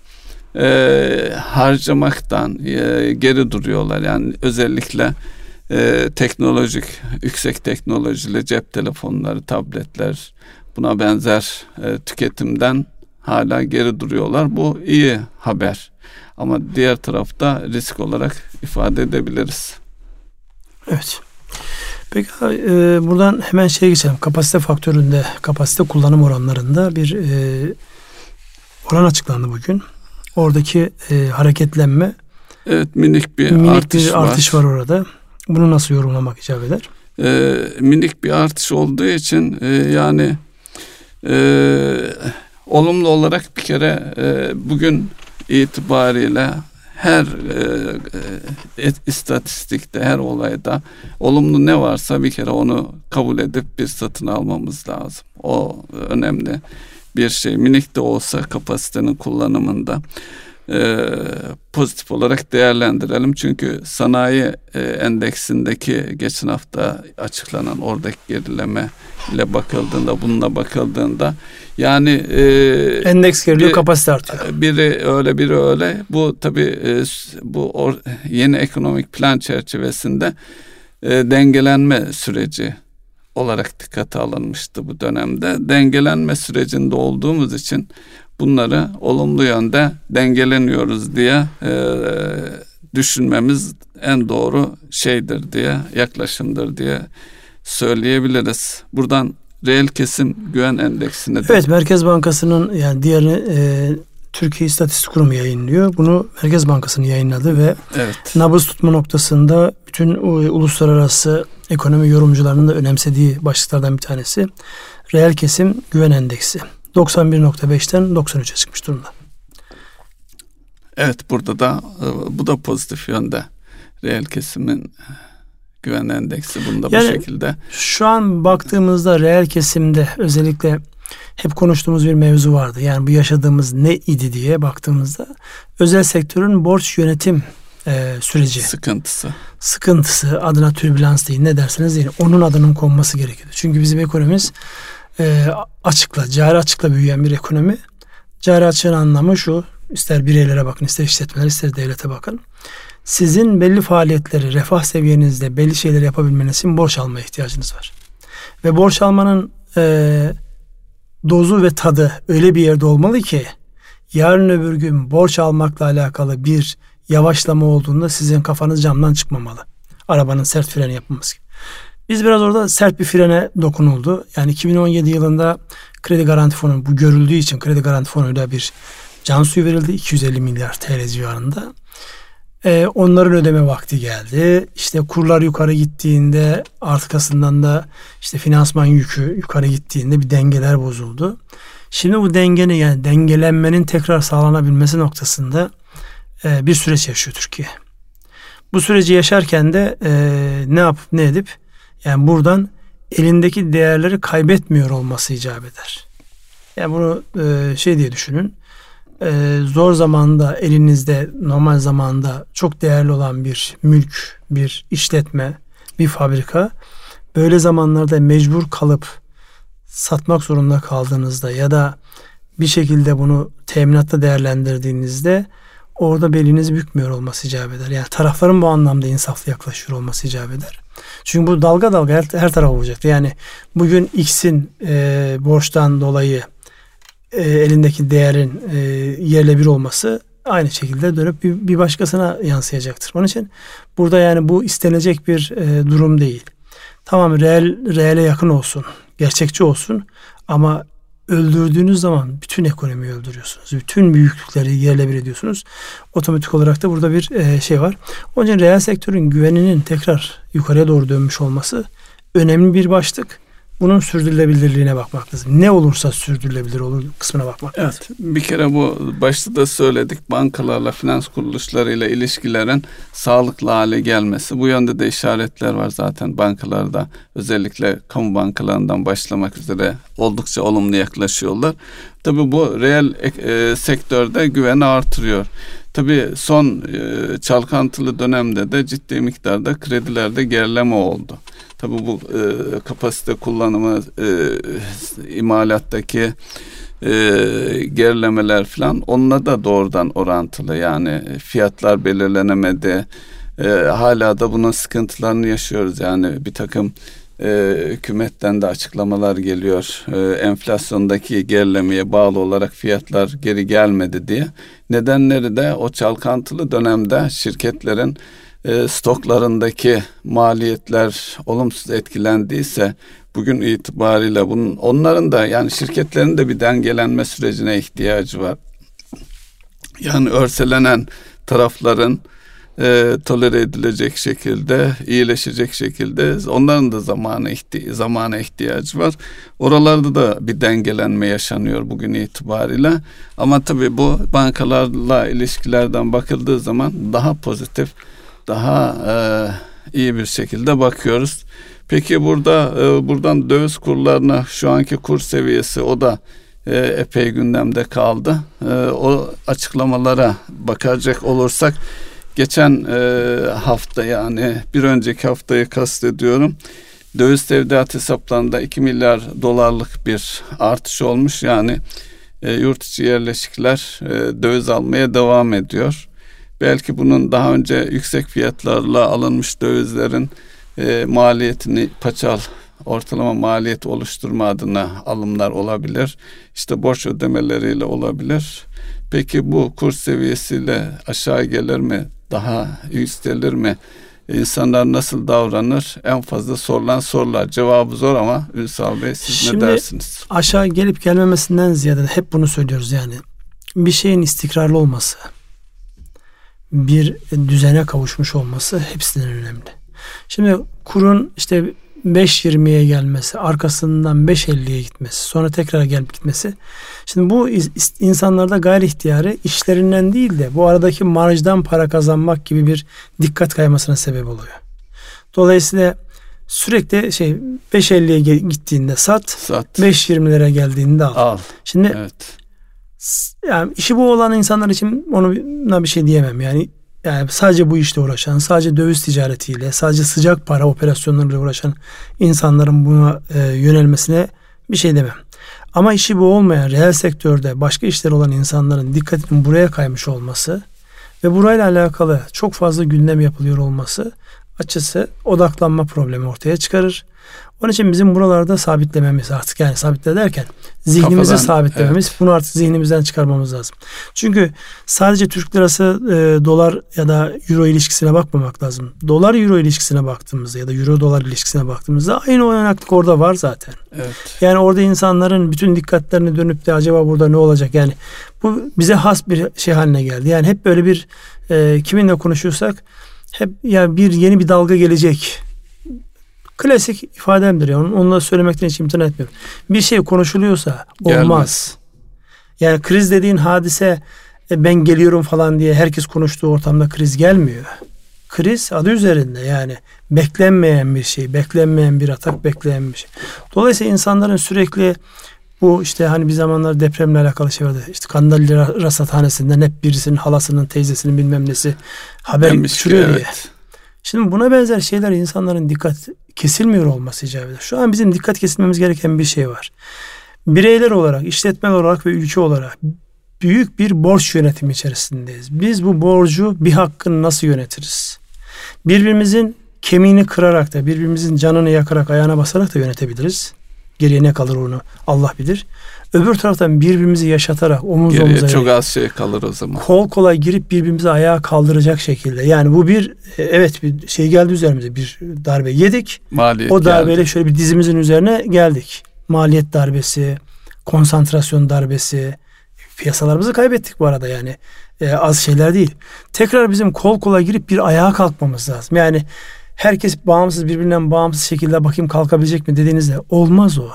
e, harcamaktan e, geri duruyorlar. Yani özellikle e, teknolojik, yüksek teknolojili cep telefonları, tabletler buna benzer e, tüketimden hala geri duruyorlar. Bu iyi haber. Ama diğer tarafta risk olarak ifade edebiliriz. Evet. Peki e, buradan hemen şey geçelim. Kapasite faktöründe, kapasite kullanım oranlarında bir e, oran açıklandı bugün. Oradaki e, hareketlenme Evet minik bir minik artış bir var. artış var orada. Bunu nasıl yorumlamak icap eder? E, minik bir artış olduğu için e, yani e, olumlu olarak bir kere e, bugün itibariyle her e, e, istatistikte, her olayda olumlu ne varsa bir kere onu kabul edip bir satın almamız lazım. O önemli bir şey. Minik de olsa kapasitenin kullanımında e, pozitif olarak değerlendirelim. Çünkü sanayi e, endeksindeki geçen hafta açıklanan oradaki gerileme ile bakıldığında bununla bakıldığında yani e, endeks geriliyor bir, kapasite artıyor. Biri öyle biri öyle. Bu tabi e, bu or, yeni ekonomik plan çerçevesinde e, dengelenme süreci olarak dikkate alınmıştı bu dönemde. Dengelenme sürecinde olduğumuz için bunları olumlu yönde dengeleniyoruz diye e, düşünmemiz en doğru şeydir diye yaklaşımdır diye söyleyebiliriz. Buradan reel kesim güven endeksine de. Evet Merkez Bankası'nın yani diğerini e, Türkiye İstatistik Kurumu yayınlıyor. Bunu Merkez Bankası'nın yayınladı ve evet. nabız tutma noktasında bütün uluslararası ekonomi yorumcularının da önemsediği başlıklardan bir tanesi. Reel kesim güven endeksi. 91.5'ten 93'e çıkmış durumda. Evet burada da e, bu da pozitif yönde. Reel kesimin güven endeksi bunda yani, bu şekilde. Şu an baktığımızda reel kesimde özellikle hep konuştuğumuz bir mevzu vardı. Yani bu yaşadığımız ne idi diye baktığımızda özel sektörün borç yönetim e, süreci. Sıkıntısı. Sıkıntısı adına türbülans değil ne derseniz deyin. Onun adının konması gerekiyor. Çünkü bizim ekonomimiz e, açıkla, cari açıkla büyüyen bir ekonomi. Cari açığın anlamı şu. ister bireylere bakın, ister işletmeler, ister devlete bakın. Sizin belli faaliyetleri, refah seviyenizde belli şeyleri yapabilmeniz için borç almaya ihtiyacınız var. Ve borç almanın e, dozu ve tadı öyle bir yerde olmalı ki yarın öbür gün borç almakla alakalı bir yavaşlama olduğunda sizin kafanız camdan çıkmamalı. Arabanın sert freni yapılması gibi. Biz biraz orada sert bir frene dokunuldu. Yani 2017 yılında kredi garanti fonu bu görüldüğü için kredi garanti fonuyla bir can suyu verildi 250 milyar TL civarında. Ee, onların ödeme vakti geldi. İşte kurlar yukarı gittiğinde arkasından da işte finansman yükü yukarı gittiğinde bir dengeler bozuldu. Şimdi bu dengenin yani dengelenmenin tekrar sağlanabilmesi noktasında e, bir süreç yaşıyor Türkiye. Bu süreci yaşarken de e, ne yapıp ne edip yani buradan elindeki değerleri kaybetmiyor olması icap eder. Yani bunu e, şey diye düşünün. E, zor zamanda elinizde normal zamanda çok değerli olan bir mülk, bir işletme, bir fabrika böyle zamanlarda mecbur kalıp satmak zorunda kaldığınızda ya da bir şekilde bunu teminatta değerlendirdiğinizde orada beliniz bükmüyor olması icap eder. Yani tarafların bu anlamda insaflı yaklaşıyor olması icap eder. Çünkü bu dalga dalga her, her taraf olacak. Yani bugün X'in e, borçtan dolayı e, elindeki değerin e, yerle bir olması aynı şekilde dönüp bir, bir başkasına yansıyacaktır. Onun için burada yani bu istenecek bir e, durum değil. Tamam reel, reale yakın olsun, gerçekçi olsun ama öldürdüğünüz zaman bütün ekonomiyi öldürüyorsunuz. Bütün büyüklükleri yerle bir ediyorsunuz. Otomatik olarak da burada bir e, şey var. Onun için reel sektörün güveninin tekrar yukarıya doğru dönmüş olması önemli bir başlık. Bunun sürdürülebilirliğine bakmak lazım. Ne olursa sürdürülebilir olur kısmına bakmak evet. Bir kere bu başta da söyledik bankalarla finans kuruluşlarıyla ilişkilerin sağlıklı hale gelmesi. Bu yönde de işaretler var zaten bankalarda özellikle kamu bankalarından başlamak üzere oldukça olumlu yaklaşıyorlar. Tabii bu reel e, sektörde güveni artırıyor. Tabii son e, çalkantılı dönemde de ciddi miktarda kredilerde gerileme oldu. Tabii bu e, kapasite kullanımı, e, imalattaki e, gerilemeler falan onunla da doğrudan orantılı. Yani fiyatlar belirlenemedi. Hala da bunun sıkıntılarını yaşıyoruz. Yani bir takım hükümetten de açıklamalar geliyor. Enflasyondaki gerilemeye bağlı olarak fiyatlar geri gelmedi diye. Nedenleri de o çalkantılı dönemde şirketlerin e, stoklarındaki maliyetler olumsuz etkilendiyse bugün itibariyle bunun onların da yani şirketlerin de bir dengelenme sürecine ihtiyacı var. Yani örselenen tarafların e, tolere edilecek şekilde, iyileşecek şekilde onların da zamanı ihti zamana ihtiyacı var. Oralarda da bir dengelenme yaşanıyor bugün itibariyle. Ama tabii bu bankalarla ilişkilerden bakıldığı zaman daha pozitif daha e, iyi bir şekilde bakıyoruz. Peki burada e, buradan döviz kurlarına şu anki kur seviyesi o da e, epey gündemde kaldı. E, o açıklamalara bakacak olursak geçen e, hafta yani bir önceki haftayı kastediyorum. Döviz tevdiat hesaplarında 2 milyar dolarlık bir artış olmuş. Yani e, yurt içi yerleşikler e, döviz almaya devam ediyor. Belki bunun daha önce yüksek fiyatlarla alınmış dövizlerin e, maliyetini paçal ortalama maliyet oluşturma adına alımlar olabilir. İşte borç ödemeleriyle olabilir. Peki bu kur seviyesiyle aşağı gelir mi? Daha yükselir mi? İnsanlar nasıl davranır? En fazla sorulan sorular. Cevabı zor ama Ünsal Bey siz Şimdi, ne dersiniz? Aşağı gelip gelmemesinden ziyade hep bunu söylüyoruz yani. Bir şeyin istikrarlı olması, bir düzene kavuşmuş olması hepsinden önemli. Şimdi kurun işte 5.20'ye gelmesi, arkasından 5.50'ye gitmesi, sonra tekrar gelip gitmesi. Şimdi bu insanlarda gayri ihtiyarı işlerinden değil de bu aradaki marjdan para kazanmak gibi bir dikkat kaymasına sebep oluyor. Dolayısıyla sürekli şey 5.50'ye gittiğinde sat, sat. 5.20'lere geldiğinde al. al. Şimdi evet yani işi bu olan insanlar için ona bir şey diyemem. Yani yani sadece bu işte uğraşan, sadece döviz ticaretiyle, sadece sıcak para operasyonlarıyla uğraşan insanların buna e, yönelmesine bir şey demem. Ama işi bu olmayan reel sektörde başka işler olan insanların dikkatinin buraya kaymış olması ve burayla alakalı çok fazla gündem yapılıyor olması açısı odaklanma problemi ortaya çıkarır. Onun için bizim buralarda sabitlememiz artık yani sabitle derken zihnimizi Kafadan, sabitlememiz evet. bunu artık zihnimizden çıkarmamız lazım. Çünkü sadece Türk lirası e, dolar ya da euro ilişkisine bakmamak lazım. Dolar euro ilişkisine baktığımızda ya da euro dolar ilişkisine baktığımızda aynı oynaklık orada var zaten. Evet. Yani orada insanların bütün dikkatlerini dönüp de acaba burada ne olacak yani bu bize has bir şey haline geldi. Yani hep böyle bir e, kiminle konuşuyorsak hep ya yani bir yeni bir dalga gelecek Klasik ifademdir ya. Onunla söylemekten hiç imtina etmiyorum. Bir şey konuşuluyorsa olmaz. Gelmez. Yani kriz dediğin hadise e, ben geliyorum falan diye herkes konuştuğu ortamda kriz gelmiyor. Kriz adı üzerinde yani beklenmeyen bir şey, beklenmeyen bir atak, bekleyen bir şey. Dolayısıyla insanların sürekli bu işte hani bir zamanlar depremle alakalı şey vardı. İşte Kandilli Rasathanesi'nden hep birisinin halasının teyzesinin bilmem nesi haber sürüyor evet. diye. Şimdi buna benzer şeyler insanların dikkat kesilmiyor olması icap eder. Şu an bizim dikkat kesilmemiz gereken bir şey var. Bireyler olarak, işletmeler olarak ve ülke olarak büyük bir borç yönetimi içerisindeyiz. Biz bu borcu bir hakkını nasıl yönetiriz? Birbirimizin kemiğini kırarak da, birbirimizin canını yakarak, ayağına basarak da yönetebiliriz. Geriye ne kalır onu Allah bilir. Öbür taraftan birbirimizi yaşatarak omuz Geriye omuza çok az şey kalır o zaman. Kol kola girip birbirimizi ayağa kaldıracak şekilde. Yani bu bir e, evet bir şey geldi üzerimize bir darbe yedik. Maliyet o darbeyle geldi. şöyle bir dizimizin üzerine geldik. Maliyet darbesi, konsantrasyon darbesi, piyasalarımızı kaybettik bu arada yani. E, az şeyler değil. Tekrar bizim kol kola girip bir ayağa kalkmamız lazım. Yani herkes bağımsız birbirinden bağımsız şekilde bakayım kalkabilecek mi dediğinizde olmaz o.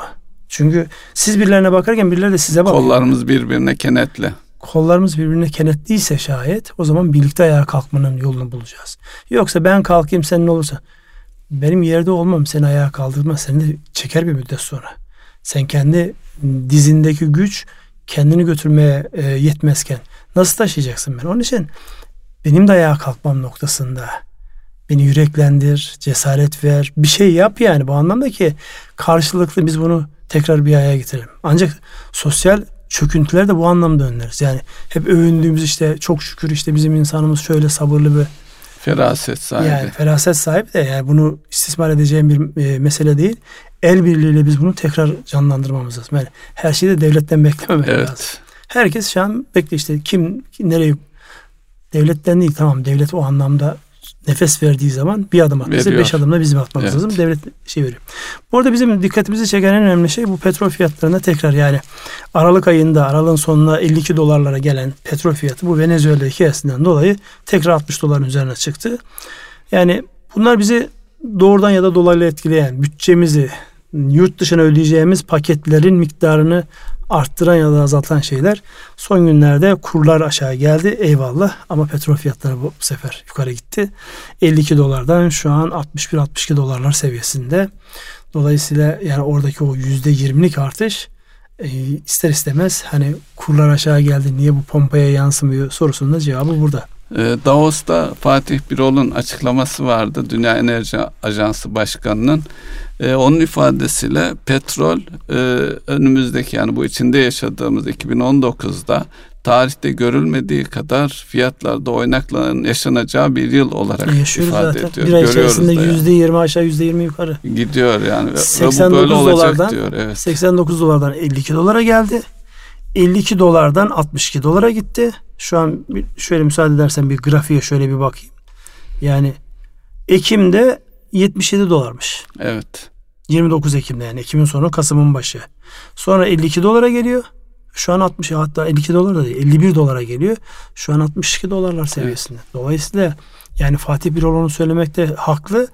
Çünkü siz birilerine bakarken birileri de size bakıyor. Kollarımız birbirine kenetli. Kollarımız birbirine kenetliyse şayet o zaman birlikte ayağa kalkmanın yolunu bulacağız. Yoksa ben kalkayım sen ne olursa benim yerde olmam seni ayağa kaldırmaz. Seni de çeker bir müddet sonra. Sen kendi dizindeki güç kendini götürmeye e, yetmezken nasıl taşıyacaksın ben? Onun için benim de ayağa kalkmam noktasında beni yüreklendir, cesaret ver, bir şey yap yani bu anlamda ki karşılıklı biz bunu tekrar bir araya getirelim. Ancak sosyal çöküntüler de bu anlamda önleriz. Yani hep övündüğümüz işte çok şükür işte bizim insanımız şöyle sabırlı bir feraset sahibi. Yani feraset sahibi de yani bunu istismar edeceğim bir e, mesele değil. El birliğiyle biz bunu tekrar canlandırmamız lazım. Yani her şeyi de devletten beklememek evet. lazım. Herkes şu an bekle işte kim nereye devletten değil tamam devlet o anlamda nefes verdiği zaman bir adım atması, beş adımda bizim atmamız evet. lazım. Devlet şey veriyor. Bu arada bizim dikkatimizi çeken en önemli şey bu petrol fiyatlarında tekrar yani Aralık ayında, Aralık'ın sonuna 52 dolarlara gelen petrol fiyatı bu Venezuela hikayesinden dolayı tekrar 60 doların üzerine çıktı. Yani bunlar bizi doğrudan ya da dolaylı etkileyen bütçemizi yurt dışına ödeyeceğimiz paketlerin miktarını arttıran ya da azaltan şeyler. Son günlerde kurlar aşağı geldi eyvallah ama petrol fiyatları bu sefer yukarı gitti. 52 dolardan şu an 61-62 dolarlar seviyesinde. Dolayısıyla yani oradaki o %20'lik artış e, ister istemez hani kurlar aşağı geldi niye bu pompaya yansımıyor sorusunun da cevabı burada. E, Davos'ta Fatih Birol'un açıklaması vardı. Dünya Enerji Ajansı Başkanı'nın. E, onun ifadesiyle petrol e, önümüzdeki yani bu içinde yaşadığımız 2019'da tarihte görülmediği kadar fiyatlarda oynakların yaşanacağı bir yıl olarak Yaşıyoruz ifade zaten. ediyor. Bir ay içerisinde yüzde yirmi aşağı yüzde yirmi yukarı. Gidiyor yani. 89 ve bu böyle olacak diyor. Evet. 89 dolardan 52 dolara geldi. 52 dolardan 62 dolara gitti. Şu an şöyle müsaade edersen bir grafiğe şöyle bir bakayım. Yani Ekim'de 77 dolarmış. Evet. 29 Ekim'de yani Ekim'in sonu Kasım'ın başı. Sonra 52 dolara geliyor. Şu an 60 hatta 52 dolar da değil 51 dolara geliyor. Şu an 62 dolarlar seviyesinde. Evet. Dolayısıyla yani Fatih Birol söylemekte haklı.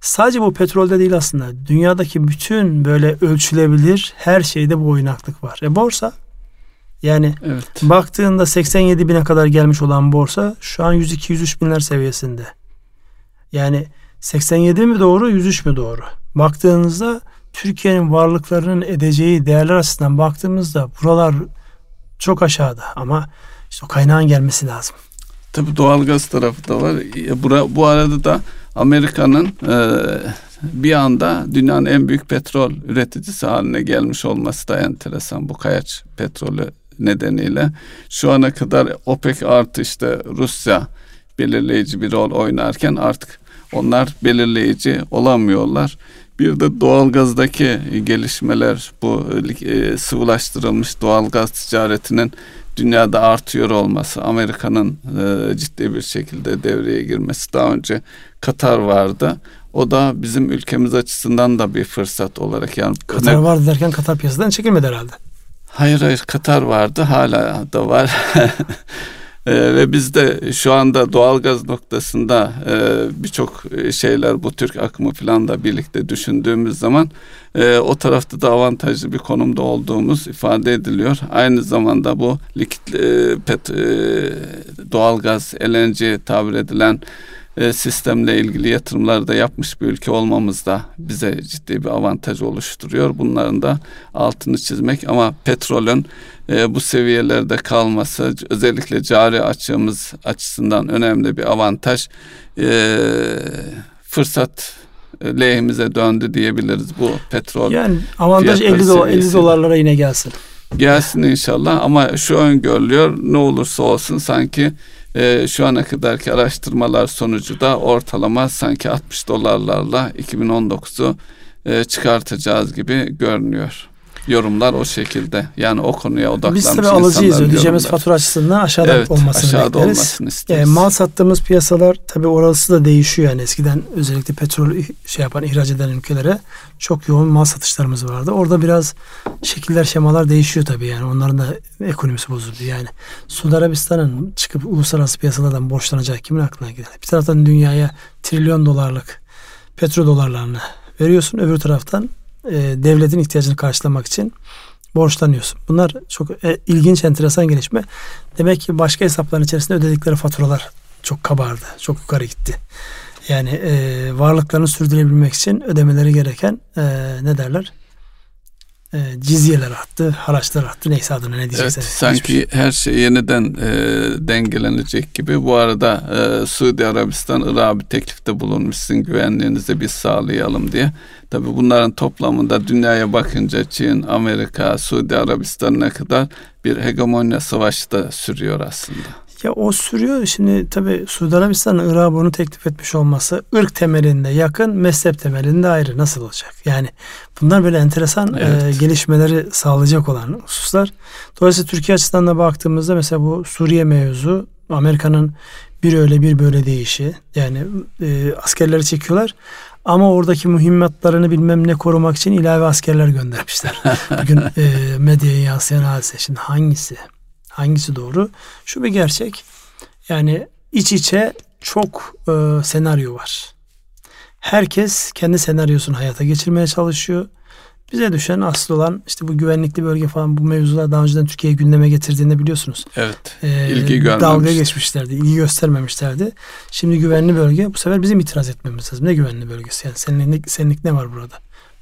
Sadece bu petrolde değil aslında. Dünyadaki bütün böyle ölçülebilir her şeyde bu oynaklık var. E borsa yani evet. baktığında 87 bine kadar gelmiş olan borsa şu an 102-103 binler seviyesinde. Yani 87 mi doğru 103 mü doğru? Baktığınızda Türkiye'nin varlıklarının edeceği değerler açısından baktığımızda buralar çok aşağıda ama işte o kaynağın gelmesi lazım. Tabii doğalgaz tarafı da var. Bura, bu arada da Amerika'nın e, bir anda dünyanın en büyük petrol üreticisi haline gelmiş olması da enteresan. Bu kayaç petrolü nedeniyle şu ana kadar OPEC artı işte Rusya belirleyici bir rol oynarken artık onlar belirleyici olamıyorlar. Bir de doğalgazdaki gelişmeler bu e, sıvılaştırılmış doğalgaz ticaretinin dünyada artıyor olması, Amerika'nın e, ciddi bir şekilde devreye girmesi daha önce Katar vardı. O da bizim ülkemiz açısından da bir fırsat olarak yani Katar vardı derken Katar piyasadan çekilmedi herhalde. Hayır hayır Katar vardı hala da var. (laughs) Ee, ve biz de şu anda doğalgaz noktasında e, birçok şeyler bu Türk akımı falan da birlikte düşündüğümüz zaman e, o tarafta da avantajlı bir konumda olduğumuz ifade ediliyor. Aynı zamanda bu likit e, pet, e, doğalgaz LNG tabir edilen e, sistemle ilgili yatırımlar da yapmış bir ülke olmamız da bize ciddi bir avantaj oluşturuyor. Bunların da altını çizmek ama petrolün e, bu seviyelerde kalması özellikle cari açığımız açısından önemli bir avantaj. E, fırsat lehimize döndü diyebiliriz bu petrol. Yani avantaj 50, dolar, 50 dolarlara yine gelsin. Gelsin inşallah ama şu öngörülüyor ne olursa olsun sanki e, şu ana kadarki araştırmalar sonucu da ortalama sanki 60 dolarlarla 2019'u e, çıkartacağız gibi görünüyor. Yorumlar o şekilde. Yani o konuya odaklanmış Biz tabii alıcıyız. Ödeyeceğimiz fatura açısından aşağıda evet, olmasını aşağıda bekleriz. olmasını isteriz. Yani mal sattığımız piyasalar tabii orası da değişiyor. Yani eskiden özellikle petrol şey yapan ihraç eden ülkelere çok yoğun mal satışlarımız vardı. Orada biraz şekiller şemalar değişiyor tabii yani. Onların da ekonomisi bozuldu. Yani Suudi Arabistan'ın çıkıp uluslararası piyasalardan borçlanacağı kimin aklına gider? Bir taraftan dünyaya trilyon dolarlık petrodolarlarını veriyorsun. Öbür taraftan e, devletin ihtiyacını karşılamak için borçlanıyorsun. Bunlar çok e, ilginç, enteresan gelişme. Demek ki başka hesapların içerisinde ödedikleri faturalar çok kabardı, çok yukarı gitti. Yani e, varlıklarını sürdürebilmek için ödemeleri gereken e, ne derler? E, cizyeler attı, haraçlar attı. Neyse adına ne diyecekseniz. Evet, sanki şey. her şey yeniden e, dengelenecek gibi. Bu arada e, Suudi Arabistan Irak'a bir teklifte bulunmuş sizin güvenliğinizi biz sağlayalım diye. Tabi bunların toplamında dünyaya bakınca Çin, Amerika, Suudi Arabistan ne kadar bir hegemonya savaşı da sürüyor aslında. Ya o sürüyor. Şimdi tabi Suudi Arabistan'ın Irak'a bunu teklif etmiş olması ırk temelinde yakın, mezhep temelinde ayrı. Nasıl olacak? Yani bunlar böyle enteresan evet. e, gelişmeleri sağlayacak olan hususlar. Dolayısıyla Türkiye açısından da baktığımızda mesela bu Suriye mevzu Amerika'nın bir öyle bir böyle değişi. Yani e, askerleri çekiyorlar. Ama oradaki mühimmatlarını bilmem ne korumak için ilave askerler göndermişler. (laughs) Bugün e, medyaya yansıyan hadise. Şimdi hangisi? Hangisi doğru? Şu bir gerçek. Yani iç içe çok e, senaryo var. Herkes kendi senaryosunu hayata geçirmeye çalışıyor. Bize düşen asıl olan işte bu güvenlikli bölge falan bu mevzular daha önceden Türkiye'ye gündeme getirdiğinde biliyorsunuz. Evet. İlgi görmemiş. Dalga geçmişlerdi. ilgi göstermemişlerdi. Şimdi güvenli bölge bu sefer bizim itiraz etmemiz lazım. Ne güvenli bölgesi? Yani senlik, senlik ne var burada?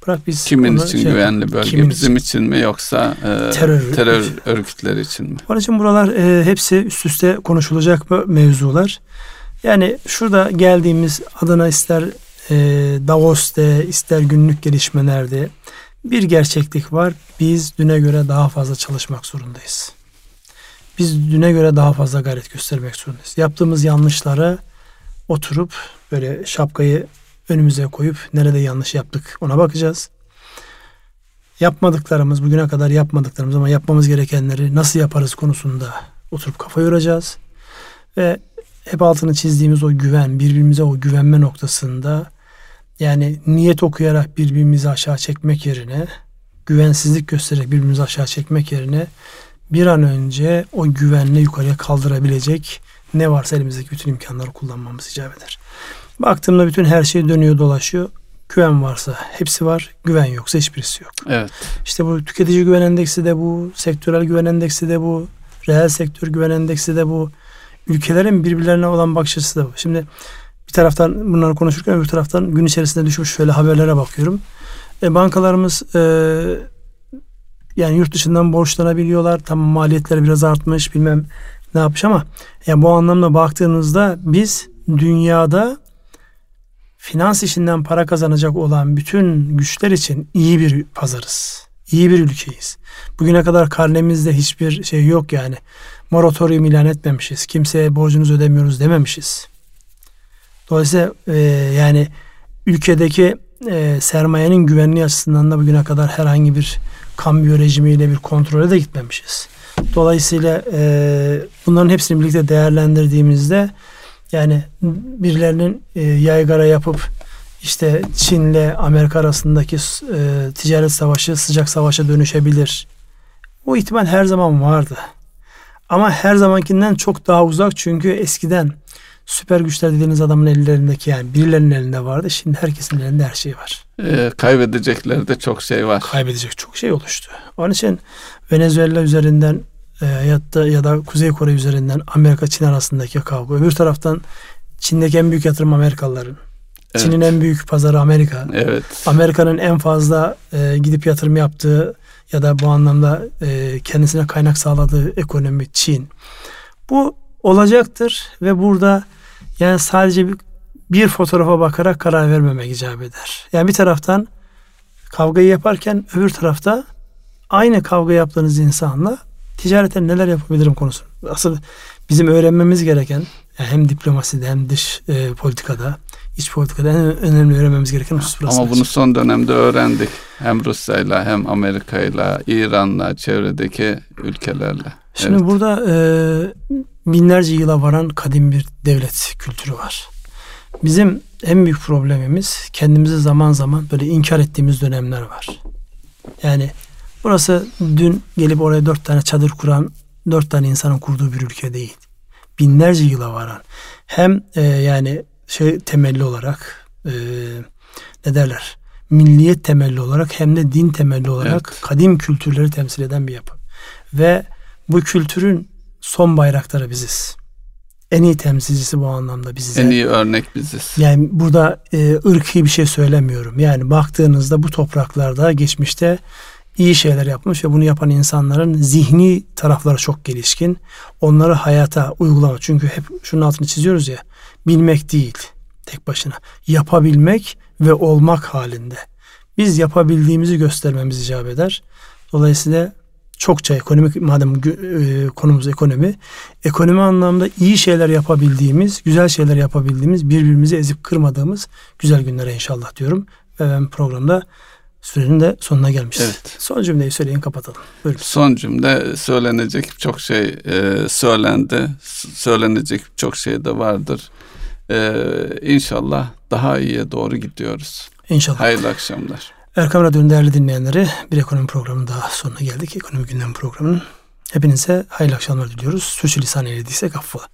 Bırak biz Kimin için şey güvenli bölge? Kimin Bizim için, mi yoksa e, terör, terör örgütleri için mi? Onun için buralar e, hepsi üst üste konuşulacak mevzular. Yani şurada geldiğimiz adına ister e, Davos'te ister günlük gelişmelerde bir gerçeklik var. Biz düne göre daha fazla çalışmak zorundayız. Biz düne göre daha fazla gayret göstermek zorundayız. Yaptığımız yanlışlara oturup böyle şapkayı önümüze koyup nerede yanlış yaptık ona bakacağız. Yapmadıklarımız, bugüne kadar yapmadıklarımız ama yapmamız gerekenleri nasıl yaparız konusunda oturup kafa yoracağız. Ve hep altını çizdiğimiz o güven, birbirimize o güvenme noktasında yani niyet okuyarak birbirimizi aşağı çekmek yerine, güvensizlik göstererek birbirimizi aşağı çekmek yerine bir an önce o güvenle yukarıya kaldırabilecek ne varsa elimizdeki bütün imkanları kullanmamız icap eder. Baktığımda bütün her şey dönüyor dolaşıyor. Güven varsa hepsi var, güven yoksa hiçbirisi yok. Evet. İşte bu tüketici güven endeksi de bu, sektörel güven endeksi de bu, reel sektör güven endeksi de bu. Ülkelerin birbirlerine olan bakış açısı da bu. Şimdi bir taraftan bunları konuşurken öbür taraftan gün içerisinde düşmüş şöyle haberlere bakıyorum. E, bankalarımız e, yani yurt dışından borçlanabiliyorlar. Tamam maliyetler biraz artmış bilmem ne yapmış ama yani bu anlamda baktığınızda biz dünyada finans işinden para kazanacak olan bütün güçler için iyi bir pazarız. İyi bir ülkeyiz. Bugüne kadar karnemizde hiçbir şey yok yani. Moratorium ilan etmemişiz. Kimseye borcunuzu ödemiyoruz dememişiz. Dolayısıyla e, yani ülkedeki e, sermayenin güvenliği açısından da bugüne kadar herhangi bir kambiyo rejimiyle bir kontrole de gitmemişiz. Dolayısıyla e, bunların hepsini birlikte değerlendirdiğimizde yani birilerinin e, yaygara yapıp işte Çin'le Amerika arasındaki e, ticaret savaşı sıcak savaşa dönüşebilir. O ihtimal her zaman vardı. Ama her zamankinden çok daha uzak çünkü eskiden süper güçler dediğiniz adamın ellerindeki yani birilerinin elinde vardı. Şimdi herkesin elinde her şey var. Ee, kaybedecekleri de çok şey var. Kaybedecek çok şey oluştu. Onun için Venezuela üzerinden e, ya da ya da Kuzey Kore üzerinden Amerika Çin arasındaki kavga. Öbür taraftan Çin'deki en büyük yatırım Amerikalıların. Evet. Çin'in en büyük pazarı Amerika. Evet. Amerika'nın en fazla e, gidip yatırım yaptığı ya da bu anlamda e, kendisine kaynak sağladığı ekonomi Çin. Bu olacaktır ve burada yani sadece bir, bir fotoğrafa bakarak karar vermemek icap eder. Yani bir taraftan kavgayı yaparken öbür tarafta aynı kavga yaptığınız insanla ticareten neler yapabilirim konusu. Asıl bizim öğrenmemiz gereken yani hem diplomaside hem dış e, politikada, iç politikada en önemli öğrenmemiz gereken husus burası. Ama bunu son dönemde öğrendik. Hem Rusya'yla hem Amerika'yla, İran'la, çevredeki ülkelerle. Şimdi evet. burada e, binlerce yıla varan kadim bir devlet kültürü var. Bizim en büyük problemimiz kendimizi zaman zaman böyle inkar ettiğimiz dönemler var. Yani burası dün gelip oraya dört tane çadır kuran, dört tane insanın kurduğu bir ülke değil. Binlerce yıla varan hem e, yani şey temelli olarak e, ne derler? Milliyet temelli olarak hem de din temelli olarak Evet. kadim kültürleri temsil eden bir yapı. Ve bu kültürün son bayrakları biziz. En iyi temsilcisi bu anlamda biziz. En iyi örnek biziz. Yani burada e, ırkı bir şey söylemiyorum. Yani baktığınızda bu topraklarda geçmişte iyi şeyler yapmış ve bunu yapan insanların zihni tarafları çok gelişkin. Onları hayata uygulama. Çünkü hep şunun altını çiziyoruz ya. Bilmek değil tek başına. Yapabilmek ve olmak halinde. Biz yapabildiğimizi göstermemiz icap eder. Dolayısıyla çokça ekonomik madem e, konumuz ekonomi, ekonomi anlamda iyi şeyler yapabildiğimiz, güzel şeyler yapabildiğimiz, birbirimizi ezip kırmadığımız güzel günlere inşallah diyorum. Ve ben programda sürenin de sonuna gelmişiz. Evet. Son cümleyi söyleyin kapatalım. Buyurun. Son cümle söylenecek çok şey e, söylendi. Söylenecek çok şey de vardır. E, inşallah daha iyiye doğru gidiyoruz. İnşallah. Hayırlı akşamlar. Erkam Radyo'nun değerli dinleyenleri bir ekonomi programının daha sonuna geldik. Ekonomi gündem programının. Hepinize hayırlı akşamlar diliyoruz. Sürçülisan eylediysek affola.